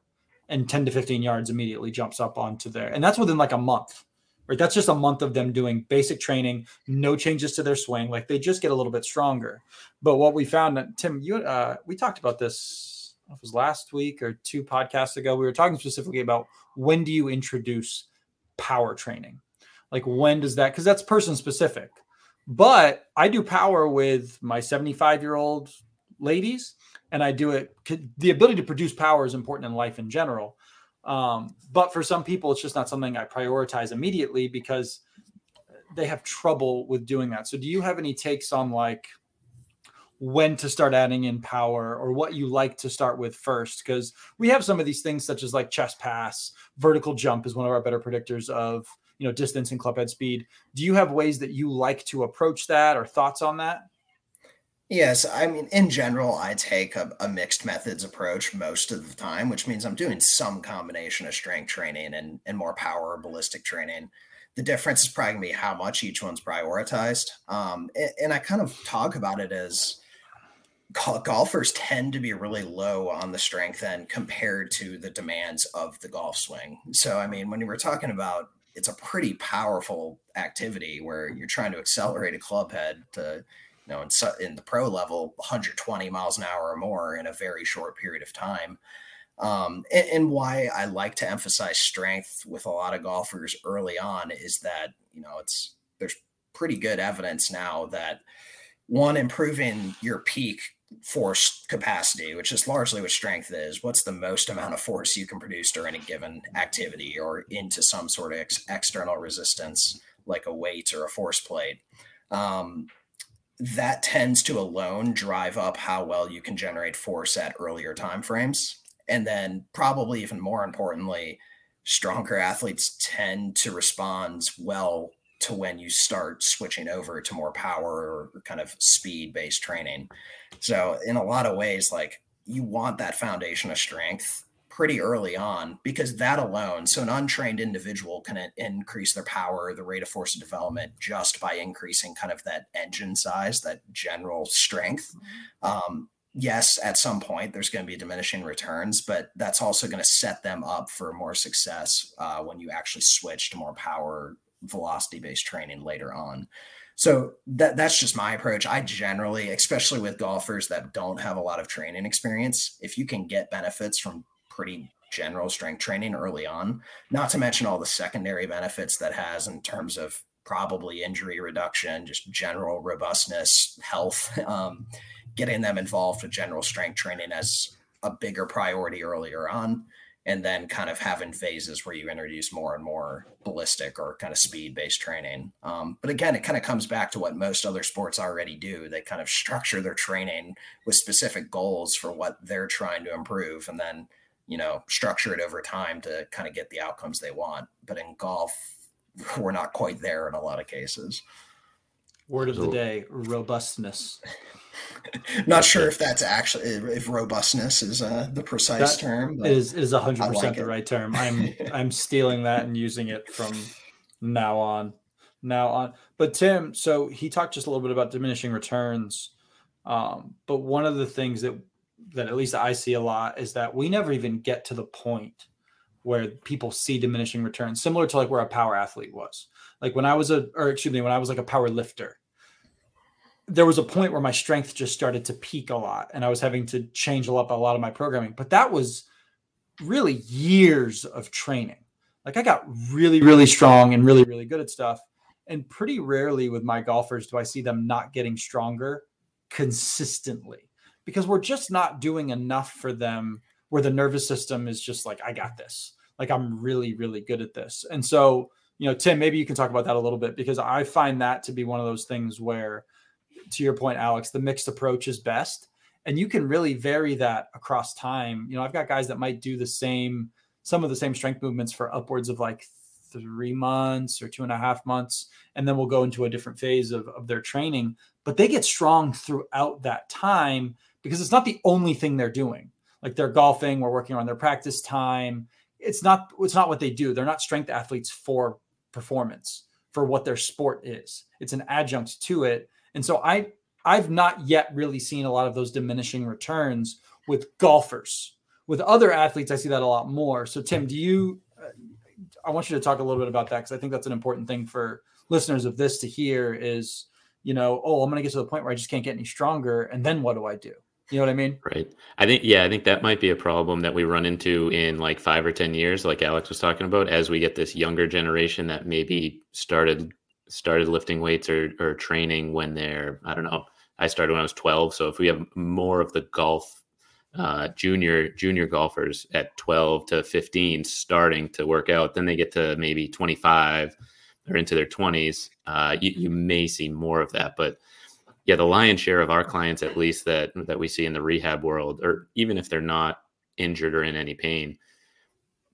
S1: and 10 to 15 yards immediately jumps up onto there. And that's within like a month, right? That's just a month of them doing basic training, no changes to their swing. Like they just get a little bit stronger. But what we found, Tim, you, uh, we talked about this, it was last week or two podcasts ago. We were talking specifically about when do you introduce power training? Like when does that, because that's person specific. But I do power with my 75 year old ladies and I do it. The ability to produce power is important in life in general. Um, but for some people, it's just not something I prioritize immediately because they have trouble with doing that. So, do you have any takes on like when to start adding in power or what you like to start with first? Because we have some of these things such as like chest pass, vertical jump is one of our better predictors of you know distance and club head speed. Do you have ways that you like to approach that or thoughts on that?
S2: Yes, I mean, in general, I take a, a, mixed methods approach most of the time, which means I'm doing some combination of strength training and, and more power ballistic training. The difference is probably going to be how much each one's prioritized. Um, and, and I kind of talk about it as golfers tend to be really low on the strength end compared to the demands of the golf swing. So, I mean, when we're talking about it's a pretty powerful activity where you're trying to accelerate a club head to know, in, in the pro level, 120 miles an hour or more in a very short period of time. Um, and, and, why I like to emphasize strength with a lot of golfers early on is that you know it's there's pretty good evidence now that one improving your peak force capacity, which is largely what strength is. What's the most amount of force you can produce during a given activity or into some sort of ex- external resistance, like a weight or a force plate. Um, that tends to alone drive up how well you can generate force at earlier time frames. And then, probably even more importantly, stronger athletes tend to respond well to when you start switching over to more power or kind of speed based training. So, in a lot of ways, like you want that foundation of strength pretty early on because that alone, so an untrained individual can increase their power, the rate of force of development just by increasing kind of that engine size, that general strength. Um, yes, at some point there's going to be diminishing returns, but that's also going to set them up for more success uh, when you actually switch to more power velocity based training later on. So that that's just my approach. I generally, especially with golfers that don't have a lot of training experience, if you can get benefits from pretty general strength training early on, not to mention all the secondary benefits that has in terms of probably injury reduction, just general robustness, health, um, getting them involved with general strength training as a bigger priority earlier on and then kind of having phases where you introduce more and more ballistic or kind of speed based training. Um, but again, it kind of comes back to what most other sports already do. They kind of structure their training with specific goals for what they're trying to improve, and then you know structure it over time to kind of get the outcomes they want. But in golf, we're not quite there in a lot of cases.
S1: Word of the day: robustness.
S2: Not sure if that's actually if robustness is uh, the precise that term.
S1: Is is hundred like percent the right term. I'm I'm stealing that and using it from now on. Now on, but Tim, so he talked just a little bit about diminishing returns. Um, but one of the things that that at least I see a lot is that we never even get to the point where people see diminishing returns, similar to like where a power athlete was. Like when I was a, or excuse me, when I was like a power lifter, there was a point where my strength just started to peak a lot and I was having to change up a lot of my programming. But that was really years of training. Like I got really, really strong and really, really good at stuff. And pretty rarely with my golfers do I see them not getting stronger consistently because we're just not doing enough for them where the nervous system is just like, I got this. Like I'm really, really good at this. And so, you know, Tim, maybe you can talk about that a little bit because I find that to be one of those things where to your point, Alex, the mixed approach is best. And you can really vary that across time. You know, I've got guys that might do the same, some of the same strength movements for upwards of like three months or two and a half months. And then we'll go into a different phase of, of their training. But they get strong throughout that time because it's not the only thing they're doing. Like they're golfing, we're working on their practice time. It's not it's not what they do. They're not strength athletes for performance, for what their sport is. It's an adjunct to it. And so I I've not yet really seen a lot of those diminishing returns with golfers. With other athletes, I see that a lot more. So Tim, do you? Uh, I want you to talk a little bit about that because I think that's an important thing for listeners of this to hear. Is you know, oh, I'm going to get to the point where I just can't get any stronger, and then what do I do? You know what I mean?
S3: Right. I think yeah, I think that might be a problem that we run into in like 5 or 10 years like Alex was talking about as we get this younger generation that maybe started started lifting weights or, or training when they're, I don't know, I started when I was 12. So if we have more of the golf uh, junior junior golfers at 12 to 15 starting to work out, then they get to maybe 25 or into their 20s. Uh, you, you may see more of that, but yeah, the lion's share of our clients, at least that that we see in the rehab world, or even if they're not injured or in any pain,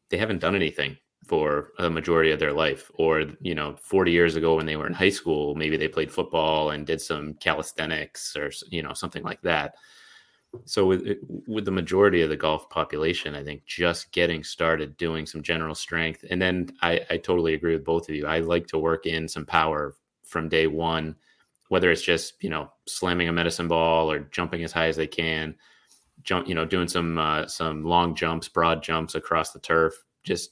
S3: they haven't done anything for a majority of their life. Or you know 40 years ago when they were in high school maybe they played football and did some calisthenics or you know something like that. So with with the majority of the golf population i think just getting started doing some general strength and then i i totally agree with both of you. I like to work in some power from day one whether it's just you know slamming a medicine ball or jumping as high as they can jump you know doing some uh, some long jumps broad jumps across the turf just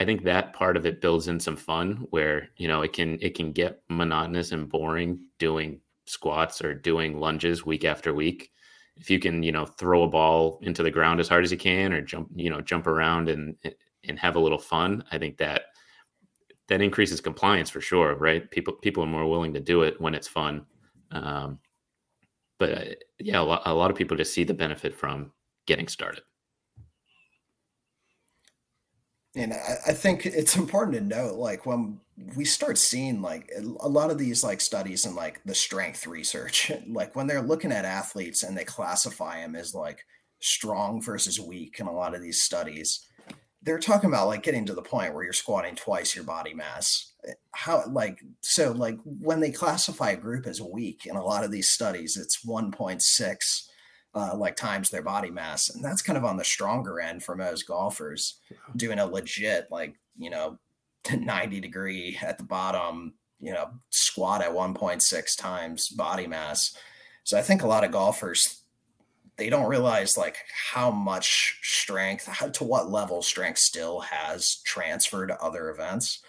S3: I think that part of it builds in some fun where, you know, it can it can get monotonous and boring doing squats or doing lunges week after week. If you can, you know, throw a ball into the ground as hard as you can or jump, you know, jump around and and have a little fun, I think that that increases compliance for sure, right? People people are more willing to do it when it's fun. Um, but uh, yeah, a lot, a lot of people just see the benefit from getting started.
S2: And I, I think it's important to note, like when we start seeing like a lot of these like studies and like the strength research, like when they're looking at athletes and they classify them as like strong versus weak in a lot of these studies, they're talking about like getting to the point where you're squatting twice your body mass. How like so like when they classify a group as weak in a lot of these studies, it's 1.6 uh, like times their body mass. And that's kind of on the stronger end for most golfers doing a legit, like, you know, 90 degree at the bottom, you know, squat at 1.6 times body mass. So I think a lot of golfers, they don't realize like how much strength, how, to what level strength still has transferred to other events.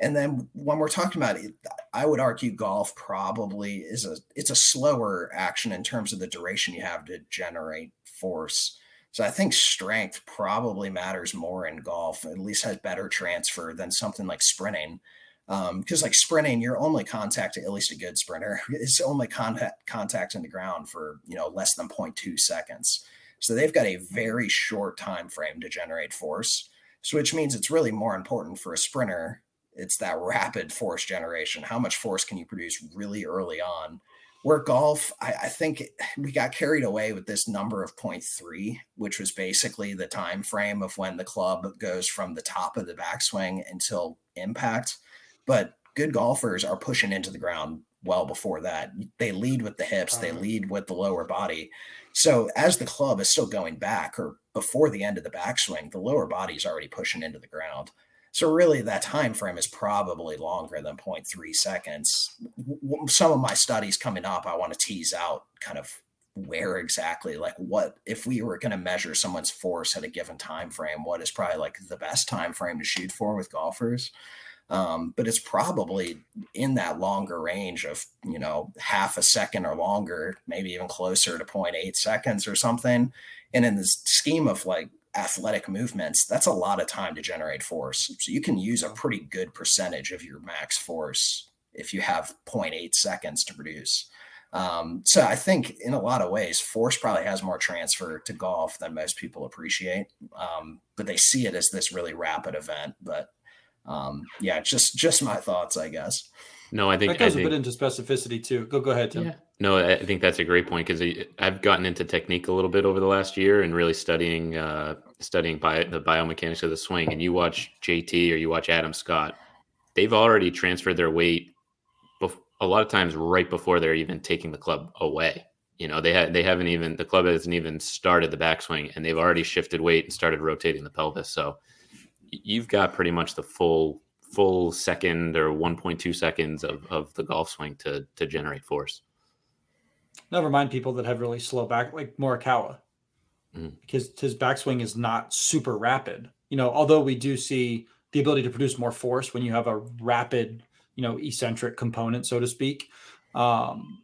S2: And then when we're talking about it, I would argue golf probably is a it's a slower action in terms of the duration you have to generate force. So I think strength probably matters more in golf, at least has better transfer than something like sprinting. Because um, like sprinting, you're only contact, at least a good sprinter is only contact contact in the ground for you know less than 0.2 seconds. So they've got a very short time frame to generate force. So which means it's really more important for a sprinter it's that rapid force generation. How much force can you produce really early on? Where golf, I, I think we got carried away with this number of 0.3, which was basically the time frame of when the club goes from the top of the backswing until impact. But good golfers are pushing into the ground well before that. They lead with the hips, they uh-huh. lead with the lower body. So as the club is still going back or before the end of the backswing, the lower body is already pushing into the ground. So really, that time frame is probably longer than 0.3 seconds. Some of my studies coming up, I want to tease out kind of where exactly, like what if we were going to measure someone's force at a given time frame, what is probably like the best time frame to shoot for with golfers. Um, but it's probably in that longer range of you know half a second or longer, maybe even closer to 0.8 seconds or something. And in the scheme of like athletic movements, that's a lot of time to generate force. So you can use a pretty good percentage of your max force if you have 0.8 seconds to produce. Um, so I think in a lot of ways, force probably has more transfer to golf than most people appreciate. Um, but they see it as this really rapid event. But um, yeah, just just my thoughts, I guess.
S3: No, I think
S1: that goes
S3: think,
S1: a bit into specificity too. Go go ahead, Tim.
S3: Yeah. No, I think that's a great point because I've gotten into technique a little bit over the last year and really studying uh, studying bio, the biomechanics of the swing. And you watch JT or you watch Adam Scott, they've already transferred their weight bef- a lot of times right before they're even taking the club away. You know, they had they haven't even the club hasn't even started the backswing, and they've already shifted weight and started rotating the pelvis. So you've got pretty much the full full second or 1.2 seconds of, of the golf swing to to generate force.
S1: Never mind people that have really slow back, like Morikawa, mm. because his backswing is not super rapid. You know, although we do see the ability to produce more force when you have a rapid, you know, eccentric component, so to speak. Um,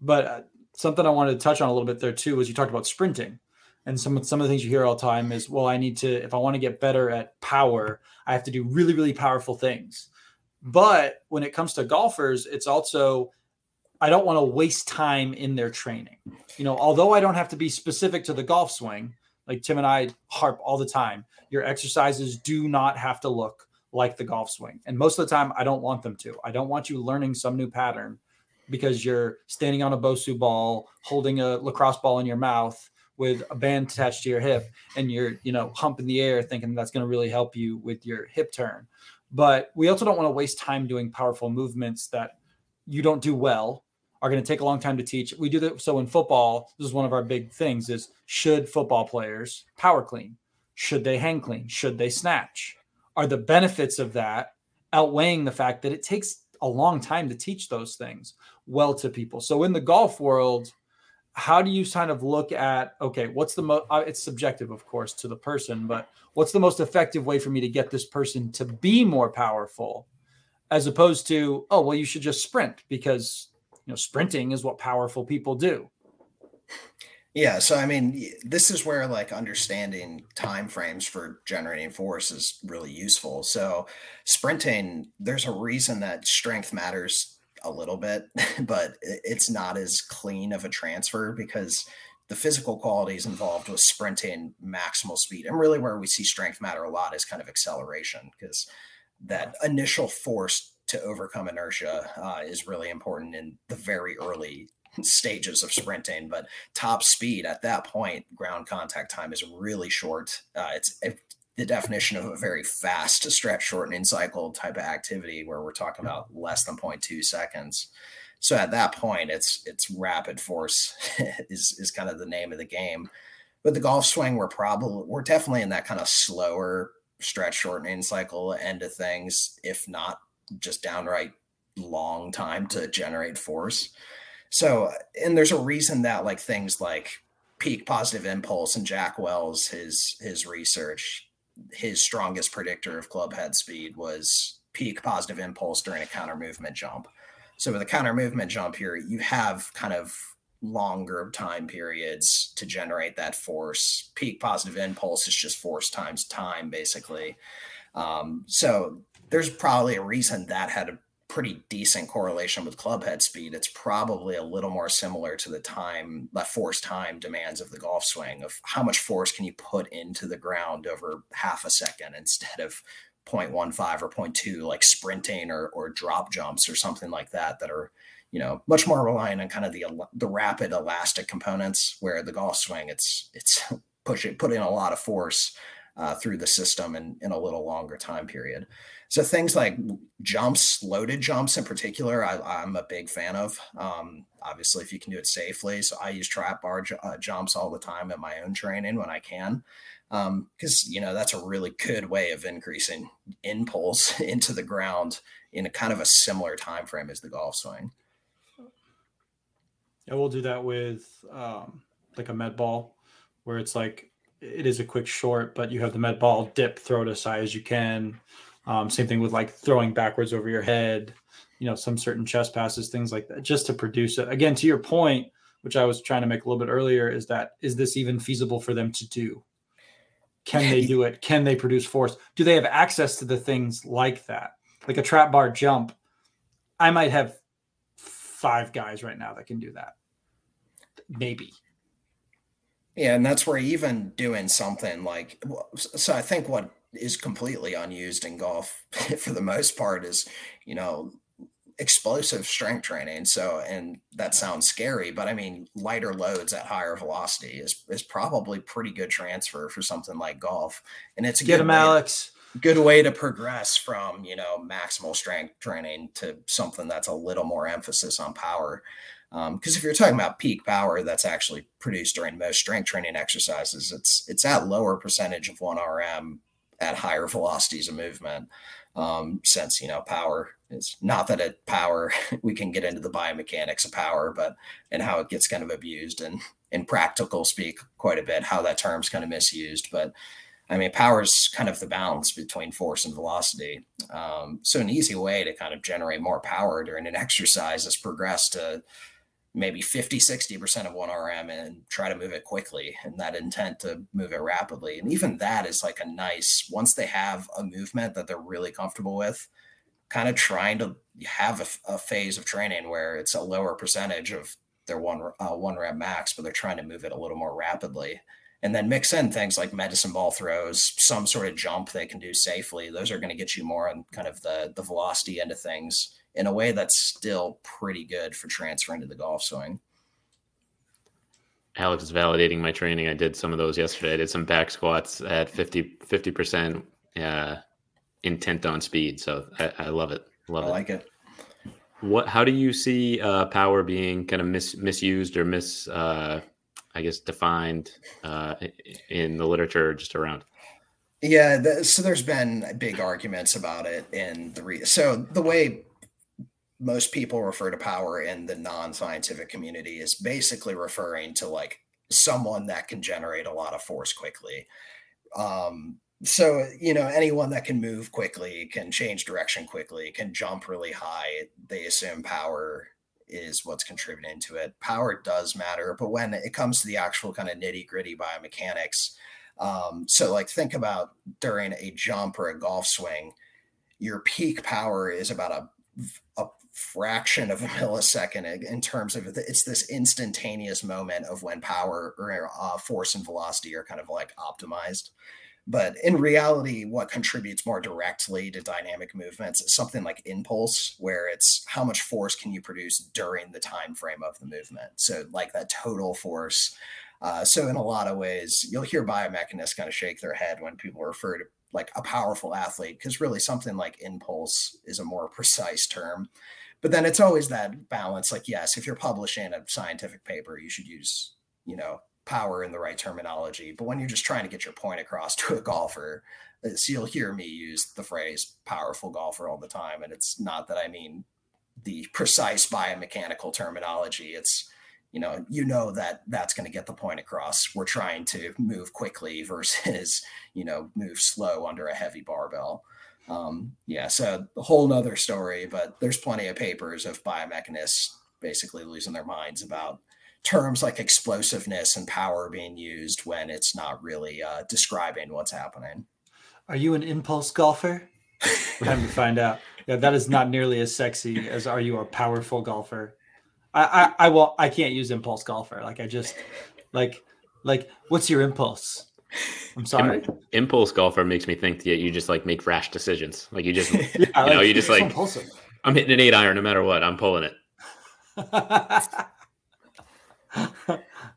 S1: but uh, something I wanted to touch on a little bit there too was you talked about sprinting and some some of the things you hear all the time is well i need to if i want to get better at power i have to do really really powerful things. But when it comes to golfers it's also i don't want to waste time in their training. You know although i don't have to be specific to the golf swing like tim and i harp all the time your exercises do not have to look like the golf swing. And most of the time i don't want them to. I don't want you learning some new pattern because you're standing on a bosu ball holding a lacrosse ball in your mouth with a band attached to your hip and you're, you know, humping the air thinking that's going to really help you with your hip turn. But we also don't want to waste time doing powerful movements that you don't do well are going to take a long time to teach. We do that. So in football, this is one of our big things is should football players power clean? Should they hang clean? Should they snatch? Are the benefits of that outweighing the fact that it takes a long time to teach those things well to people? So in the golf world, how do you kind of look at okay what's the most uh, it's subjective of course to the person but what's the most effective way for me to get this person to be more powerful as opposed to oh well you should just sprint because you know sprinting is what powerful people do.
S2: Yeah so i mean this is where like understanding time frames for generating force is really useful. So sprinting there's a reason that strength matters a little bit, but it's not as clean of a transfer because the physical qualities involved with sprinting maximal speed. And really where we see strength matter a lot is kind of acceleration because that initial force to overcome inertia uh, is really important in the very early stages of sprinting. But top speed at that point ground contact time is really short. Uh, it's it, the definition of a very fast stretch shortening cycle type of activity where we're talking about less than 0.2 seconds. So at that point, it's it's rapid force is is kind of the name of the game. But the golf swing, we're probably we're definitely in that kind of slower stretch shortening cycle end of things, if not just downright long time to generate force. So, and there's a reason that like things like peak positive impulse and Jack Wells, his his research, his strongest predictor of club head speed was peak positive impulse during a counter movement jump. So with a counter movement jump here, you have kind of longer time periods to generate that force. Peak positive impulse is just force times time, basically. Um, so there's probably a reason that had a pretty decent correlation with club head speed. It's probably a little more similar to the time, the force time demands of the golf swing of how much force can you put into the ground over half a second instead of 0.15 or 0.2, like sprinting or, or drop jumps or something like that, that are, you know, much more reliant on kind of the, the rapid elastic components where the golf swing, it's, it's pushing, putting a lot of force uh, through the system in, in a little longer time period. So things like jumps, loaded jumps in particular, I, am a big fan of. Um, obviously, if you can do it safely, so I use trap bar uh, jumps all the time in my own training when I can, because um, you know that's a really good way of increasing impulse into the ground in a kind of a similar time frame as the golf swing.
S1: Yeah, we'll do that with um, like a med ball, where it's like it is a quick short, but you have the med ball dip, throw it as high as you can um, same thing with like throwing backwards over your head, you know, some certain chest passes, things like that, just to produce it. Again, to your point, which I was trying to make a little bit earlier, is that is this even feasible for them to do? Can they do it? Can they produce force? Do they have access to the things like that? Like a trap bar jump, I might have five guys right now that can do that. Maybe.
S2: Yeah, and that's where even doing something like so I think what is completely unused in golf for the most part is you know explosive strength training so and that sounds scary but i mean lighter loads at higher velocity is is probably pretty good transfer for something like golf. And it's a
S1: get him alex.
S2: good way to progress from you know maximal strength training to something that's a little more emphasis on power. Because um, if you're talking about peak power that's actually produced during most strength training exercises it's it's at lower percentage of 1 rm at higher velocities of movement. Um, since you know power is not that it power we can get into the biomechanics of power, but and how it gets kind of abused and in practical speak quite a bit how that term's kind of misused. But I mean, power is kind of the balance between force and velocity. Um, so an easy way to kind of generate more power during an exercise is progress to maybe 50 60% of 1rm and try to move it quickly and that intent to move it rapidly. And even that is like a nice once they have a movement that they're really comfortable with kind of trying to have a, a phase of training where it's a lower percentage of their one uh, one rep max but they're trying to move it a little more rapidly. And then mix in things like medicine ball throws some sort of jump they can do safely. Those are going to get you more on kind of the the velocity end of things in a way that's still pretty good for transferring to the golf swing.
S3: Alex is validating my training. I did some of those yesterday. I did some back squats at 50 percent uh, intent on speed. So I, I love it. Love
S2: I
S3: it.
S2: like it.
S3: What? How do you see uh, power being kind of mis, misused or mis, uh, I guess, defined uh, in the literature just around?
S2: Yeah, the, so there's been big arguments about it in the re- so the way most people refer to power in the non-scientific community is basically referring to like someone that can generate a lot of force quickly. Um, so you know anyone that can move quickly, can change direction quickly, can jump really high. They assume power is what's contributing to it. Power does matter, but when it comes to the actual kind of nitty gritty biomechanics, um, so like think about during a jump or a golf swing, your peak power is about a a fraction of a millisecond in terms of it's this instantaneous moment of when power or uh, force and velocity are kind of like optimized but in reality what contributes more directly to dynamic movements is something like impulse where it's how much force can you produce during the time frame of the movement so like that total force uh, so in a lot of ways you'll hear biomechanists kind of shake their head when people refer to like a powerful athlete because really something like impulse is a more precise term. But then it's always that balance. Like, yes, if you're publishing a scientific paper, you should use, you know, power in the right terminology. But when you're just trying to get your point across to a golfer, so you'll hear me use the phrase powerful golfer all the time. And it's not that I mean the precise biomechanical terminology. It's, you know, you know that that's going to get the point across. We're trying to move quickly versus, you know, move slow under a heavy barbell. Um, yeah, so a whole nother story, but there's plenty of papers of biomechanists basically losing their minds about terms like explosiveness and power being used when it's not really uh, describing what's happening.
S1: Are you an impulse golfer? Time to find out. Yeah, that is not nearly as sexy as are you a powerful golfer. I, I I will I can't use impulse golfer. Like I just like like what's your impulse? I'm sorry.
S3: impulse golfer makes me think that you just like make rash decisions. Like you just yeah, you like, know, you just like impulsive. I'm hitting an eight iron no matter what. I'm pulling it.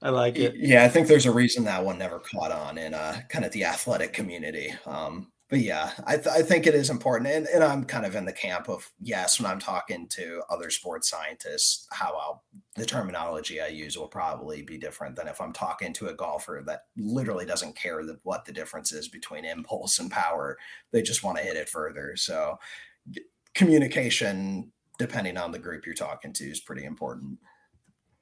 S1: I like it.
S2: Yeah, I think there's a reason that one never caught on in uh, kind of the athletic community. Um, but yeah, I, th- I think it is important. And, and I'm kind of in the camp of, yes, when I'm talking to other sports scientists, how I'll, the terminology I use will probably be different than if I'm talking to a golfer that literally doesn't care what the difference is between impulse and power. They just want to hit it further. So communication, depending on the group you're talking to, is pretty important.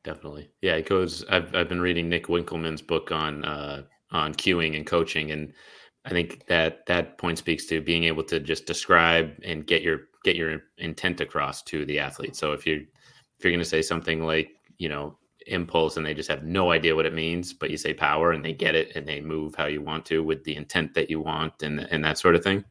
S3: Definitely. Yeah, it goes. I've, I've been reading Nick Winkelman's book on uh, on cueing and coaching, and I think that that point speaks to being able to just describe and get your get your intent across to the athlete. So if you if you're going to say something like you know impulse and they just have no idea what it means, but you say power and they get it and they move how you want to with the intent that you want and and that sort of thing.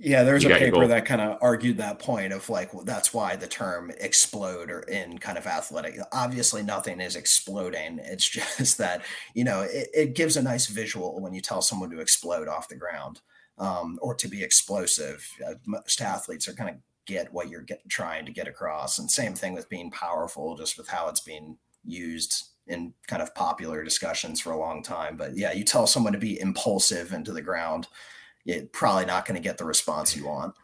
S2: Yeah, there's you a paper that kind of argued that point of like well, that's why the term explode or in kind of athletic. Obviously, nothing is exploding. It's just that you know it, it gives a nice visual when you tell someone to explode off the ground um, or to be explosive. Uh, most athletes are kind of get what you're get, trying to get across, and same thing with being powerful, just with how it's being used in kind of popular discussions for a long time. But yeah, you tell someone to be impulsive into the ground you're probably not going to get the response you want.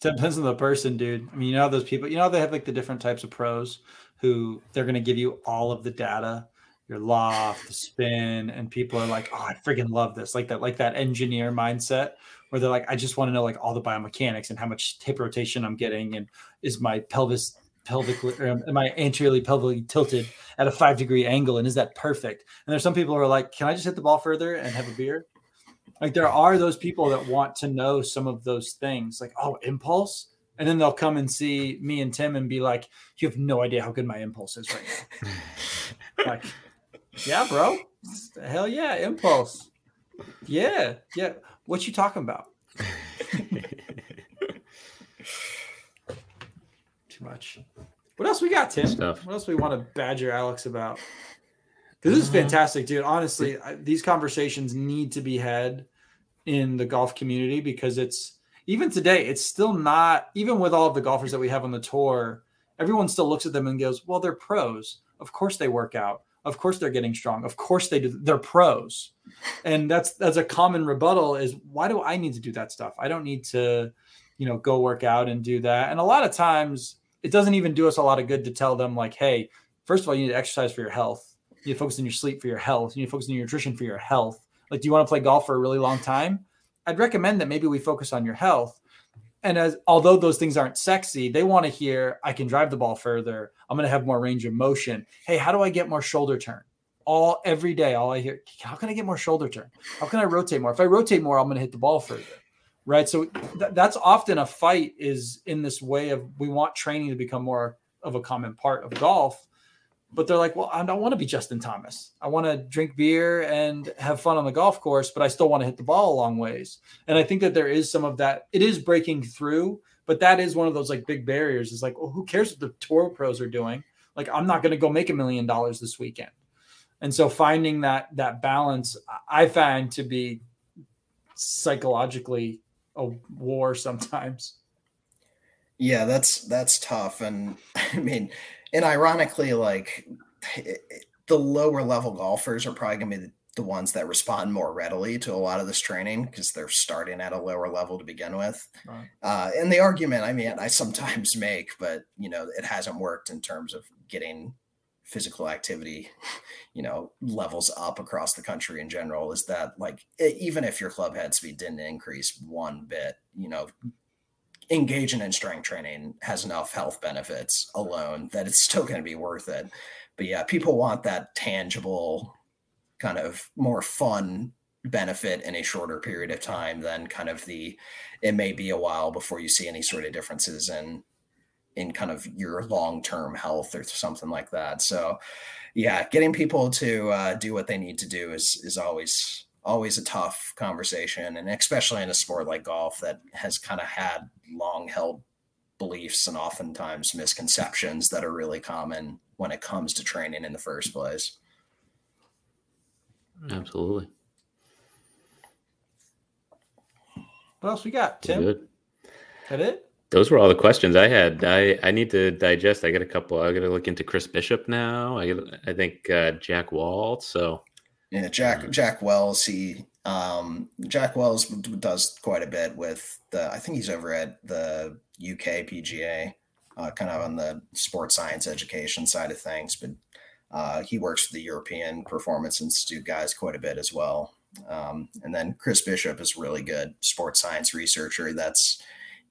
S1: Depends on the person, dude. I mean, you know those people. You know they have like the different types of pros who they're going to give you all of the data, your loft, the spin, and people are like, "Oh, I freaking love this!" Like that, like that engineer mindset where they're like, "I just want to know like all the biomechanics and how much hip rotation I'm getting, and is my pelvis pelvic or um, am I anteriorly pelvically tilted at a five degree angle, and is that perfect?" And there's some people who are like, "Can I just hit the ball further and have a beer?" Like there are those people that want to know some of those things, like oh, impulse, and then they'll come and see me and Tim and be like, "You have no idea how good my impulse is right now." like, yeah, bro, hell yeah, impulse. Yeah, yeah. What you talking about? Too much. What else we got, Tim? Stuff. What else we want to badger Alex about? This is uh-huh. fantastic, dude. Honestly, I, these conversations need to be had in the golf community because it's even today, it's still not, even with all of the golfers that we have on the tour, everyone still looks at them and goes, Well, they're pros. Of course they work out. Of course they're getting strong. Of course they do. They're pros. And that's that's a common rebuttal is why do I need to do that stuff? I don't need to, you know, go work out and do that. And a lot of times it doesn't even do us a lot of good to tell them like, hey, first of all, you need to exercise for your health you need to focus on your sleep for your health. You need to focus on your nutrition for your health. Like, do you want to play golf for a really long time? I'd recommend that maybe we focus on your health. And as although those things aren't sexy, they want to hear, I can drive the ball further. I'm going to have more range of motion. Hey, how do I get more shoulder turn? All every day, all I hear, how can I get more shoulder turn? How can I rotate more? If I rotate more, I'm going to hit the ball further. Right. So th- that's often a fight is in this way of we want training to become more of a common part of golf but they're like, well, I don't want to be Justin Thomas. I want to drink beer and have fun on the golf course, but I still want to hit the ball a long ways. And I think that there is some of that. It is breaking through, but that is one of those like big barriers. Is like, well, who cares what the tour pros are doing? Like, I'm not going to go make a million dollars this weekend. And so finding that that balance, I find to be psychologically a war sometimes.
S2: Yeah, that's that's tough, and I mean and ironically, like the lower level golfers are probably going to be the ones that respond more readily to a lot of this training because they're starting at a lower level to begin with. Right. Uh, and the argument, I mean, I sometimes make, but you know, it hasn't worked in terms of getting physical activity, you know, levels up across the country in general. Is that like even if your club head speed didn't increase one bit, you know, engaging in strength training has enough health benefits alone that it's still going to be worth it. But yeah, people want that tangible kind of more fun benefit in a shorter period of time than kind of the it may be a while before you see any sort of differences in in kind of your long-term health or something like that so yeah getting people to uh, do what they need to do is is always always a tough conversation and especially in a sport like golf that has kind of had long held beliefs and oftentimes misconceptions that are really common when it comes to training in the first place
S3: Absolutely.
S1: What else we got, Tim? Good. That it?
S3: Those were all the questions I had. I, I need to digest. I got a couple. I got to look into Chris Bishop now. I I think uh, Jack Walt. So
S2: yeah, Jack uh, Jack Wells. He um, Jack Wells does quite a bit with the. I think he's over at the UK PGA, uh, kind of on the sports science education side of things. But uh, he works for the European Performance Institute guys quite a bit as well. Um, and then Chris Bishop is really good sports science researcher that's,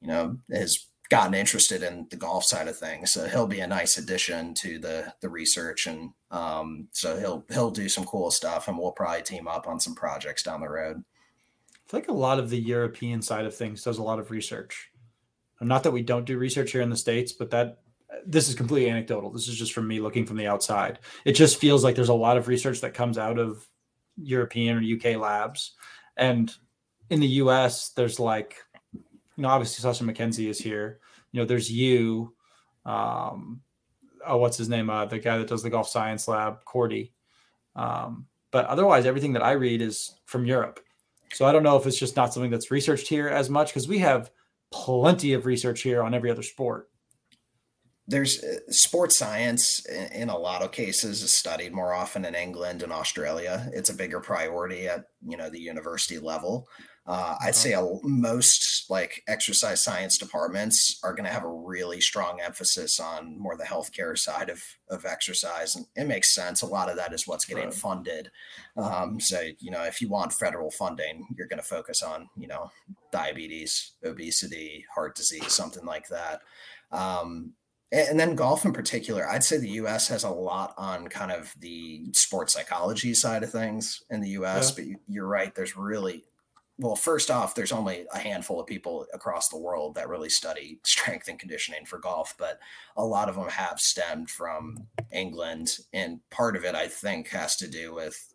S2: you know, has gotten interested in the golf side of things. So he'll be a nice addition to the the research, and um, so he'll he'll do some cool stuff, and we'll probably team up on some projects down the road.
S1: I feel like a lot of the European side of things does a lot of research. Not that we don't do research here in the states, but that this is completely anecdotal. This is just from me looking from the outside. It just feels like there's a lot of research that comes out of European or UK labs. And in the US, there's like, you know, obviously Sasho MacKenzie is here. You know, there's you. Um, oh, what's his name? Uh, the guy that does the golf science lab, Cordie. Um, but otherwise, everything that I read is from Europe. So I don't know if it's just not something that's researched here as much because we have plenty of research here on every other sport
S2: there's uh, sports science in a lot of cases is studied more often in England and Australia. It's a bigger priority at you know the university level. Uh, I'd say a, most like exercise science departments are going to have a really strong emphasis on more the healthcare side of, of exercise. And it makes sense. A lot of that is what's getting right. funded. Um, so, you know, if you want federal funding, you're going to focus on, you know, diabetes, obesity, heart disease, something like that. Um, and then golf in particular i'd say the us has a lot on kind of the sports psychology side of things in the us yeah. but you're right there's really well first off there's only a handful of people across the world that really study strength and conditioning for golf but a lot of them have stemmed from england and part of it i think has to do with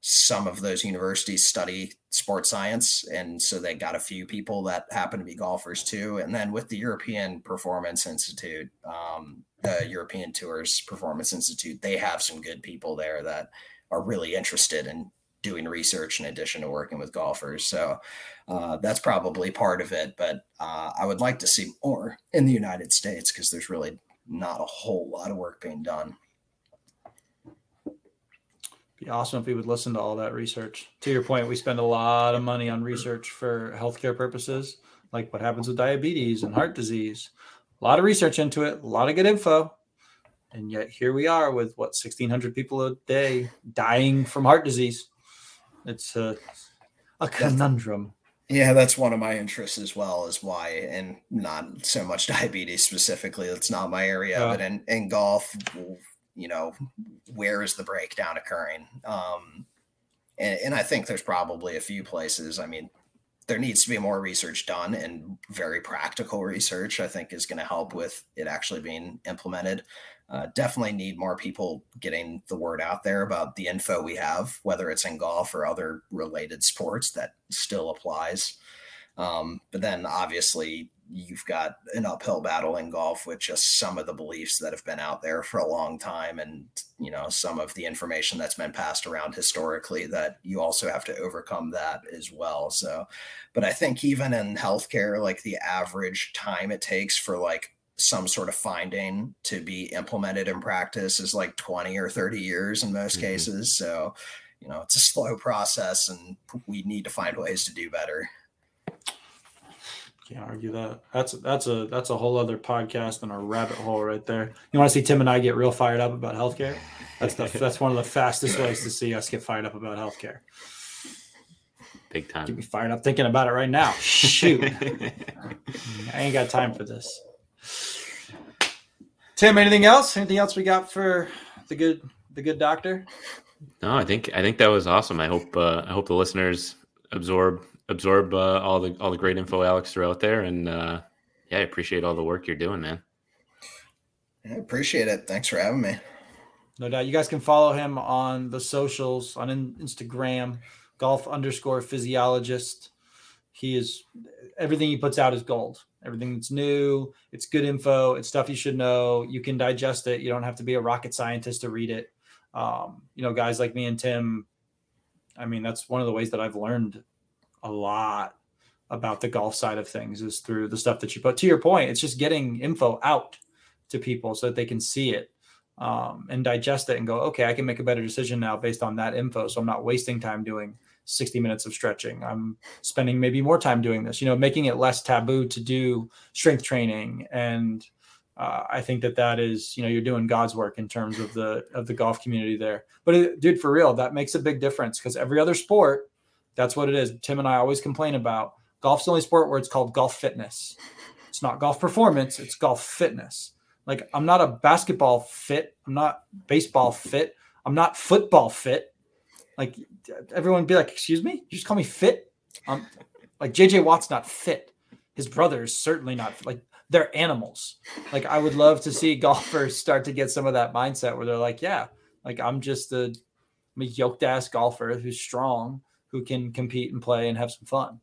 S2: some of those universities study sports science and so they got a few people that happen to be golfers too. And then with the european performance institute um, the european tours performance institute they have some good people there that are really interested in doing research in addition to working with golfers. So uh, that's probably part of it but uh, i would like to see more in the united states because there's really not a whole lot of work being done
S1: be awesome if we would listen to all that research. To your point, we spend a lot of money on research for healthcare purposes, like what happens with diabetes and heart disease. A lot of research into it, a lot of good info. And yet here we are with what 1600 people a day dying from heart disease. It's a, a conundrum.
S2: Yeah, that's one of my interests as well, is why, and not so much diabetes specifically. It's not my area, but in, in golf, you know, where is the breakdown occurring? Um, and, and I think there's probably a few places. I mean, there needs to be more research done and very practical research, I think, is going to help with it actually being implemented. Uh, definitely need more people getting the word out there about the info we have, whether it's in golf or other related sports that still applies. Um, but then obviously you've got an uphill battle in golf with just some of the beliefs that have been out there for a long time and you know some of the information that's been passed around historically that you also have to overcome that as well so but i think even in healthcare like the average time it takes for like some sort of finding to be implemented in practice is like 20 or 30 years in most mm-hmm. cases so you know, it's a slow process and we need to find ways to do better.
S1: Can't argue that. That's that's a that's a whole other podcast and a rabbit hole right there. You want to see Tim and I get real fired up about healthcare? That's the that's one of the fastest ways to see us get fired up about healthcare.
S3: Big time.
S1: Get me fired up thinking about it right now. Shoot, I ain't got time for this. Tim, anything else? Anything else we got for the good the good doctor?
S3: No, I think I think that was awesome. I hope uh, I hope the listeners absorb absorb uh, all the all the great info Alex threw out there, and uh, yeah, I appreciate all the work you're doing, man.
S2: I appreciate it. Thanks for having me.
S1: No doubt. You guys can follow him on the socials on Instagram, golf underscore physiologist. He is everything he puts out is gold. Everything that's new, it's good info, it's stuff you should know. You can digest it. You don't have to be a rocket scientist to read it. Um, you know, guys like me and Tim, I mean, that's one of the ways that I've learned a lot about the golf side of things is through the stuff that you put. To your point, it's just getting info out to people so that they can see it um, and digest it and go, okay, I can make a better decision now based on that info. So I'm not wasting time doing 60 minutes of stretching. I'm spending maybe more time doing this, you know, making it less taboo to do strength training. And uh, I think that that is, you know, you're doing God's work in terms of the of the golf community there. But it, dude, for real, that makes a big difference because every other sport, that's what it is. Tim and I always complain about golf's the only sport where it's called golf fitness. It's not golf performance, it's golf fitness. Like I'm not a basketball fit, I'm not baseball fit, I'm not football fit. Like everyone be like, "Excuse me? You just call me fit?" Like JJ Watt's not fit. His brother is certainly not like they're animals. Like I would love to see golfers start to get some of that mindset where they're like, yeah, like I'm just a, I'm a yoked ass golfer who's strong who can compete and play and have some fun.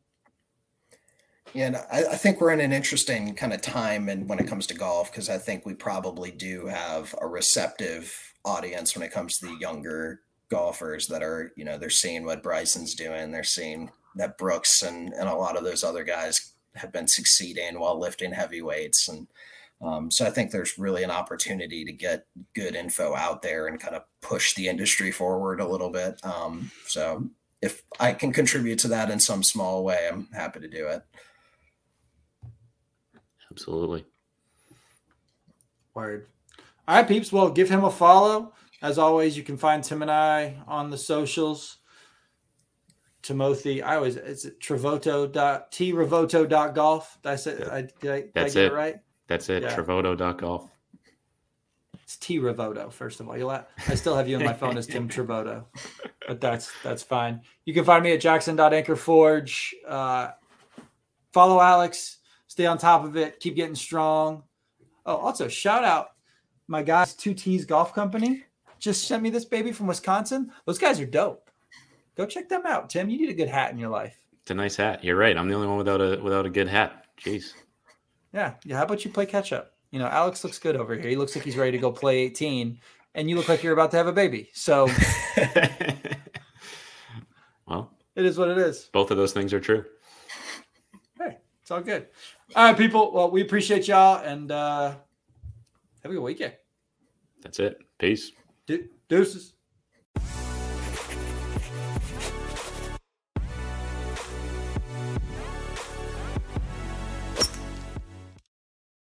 S2: Yeah, and I, I, think we're in an interesting kind of time and when it comes to golf because I think we probably do have a receptive audience when it comes to the younger golfers that are, you know, they're seeing what Bryson's doing, they're seeing that Brooks and, and a lot of those other guys have been succeeding while lifting heavy weights and um, so I think there's really an opportunity to get good info out there and kind of push the industry forward a little bit. Um, so if I can contribute to that in some small way, I'm happy to do it.
S3: Absolutely.
S1: Word. All right, peeps. Well, give him a follow. As always, you can find Tim and I on the socials. Timothy, I always it's Travoto dot T Ravoto dot golf. Did I say I, did I, did
S3: That's
S1: I
S3: it.
S1: it right?
S3: That's it. Yeah. Travoto dot golf.
S1: It's T Ravoto, first of all. You'll have, I still have you on my phone as Tim Travoto, but that's that's fine. You can find me at Jackson.anchorforge. Uh, follow Alex, stay on top of it, keep getting strong. Oh, also shout out my guys, Two T's Golf Company. Just sent me this baby from Wisconsin. Those guys are dope. Go check them out, Tim. You need a good hat in your life.
S3: It's a nice hat. You're right. I'm the only one without a without a good hat. Jeez.
S1: Yeah. Yeah. How about you play catch up? You know, Alex looks good over here. He looks like he's ready to go play 18, and you look like you're about to have a baby. So,
S3: well,
S1: it is what it is.
S3: Both of those things are true.
S1: Hey, it's all good. All right, people. Well, we appreciate y'all and uh have a good weekend.
S3: That's it. Peace.
S1: De- deuces.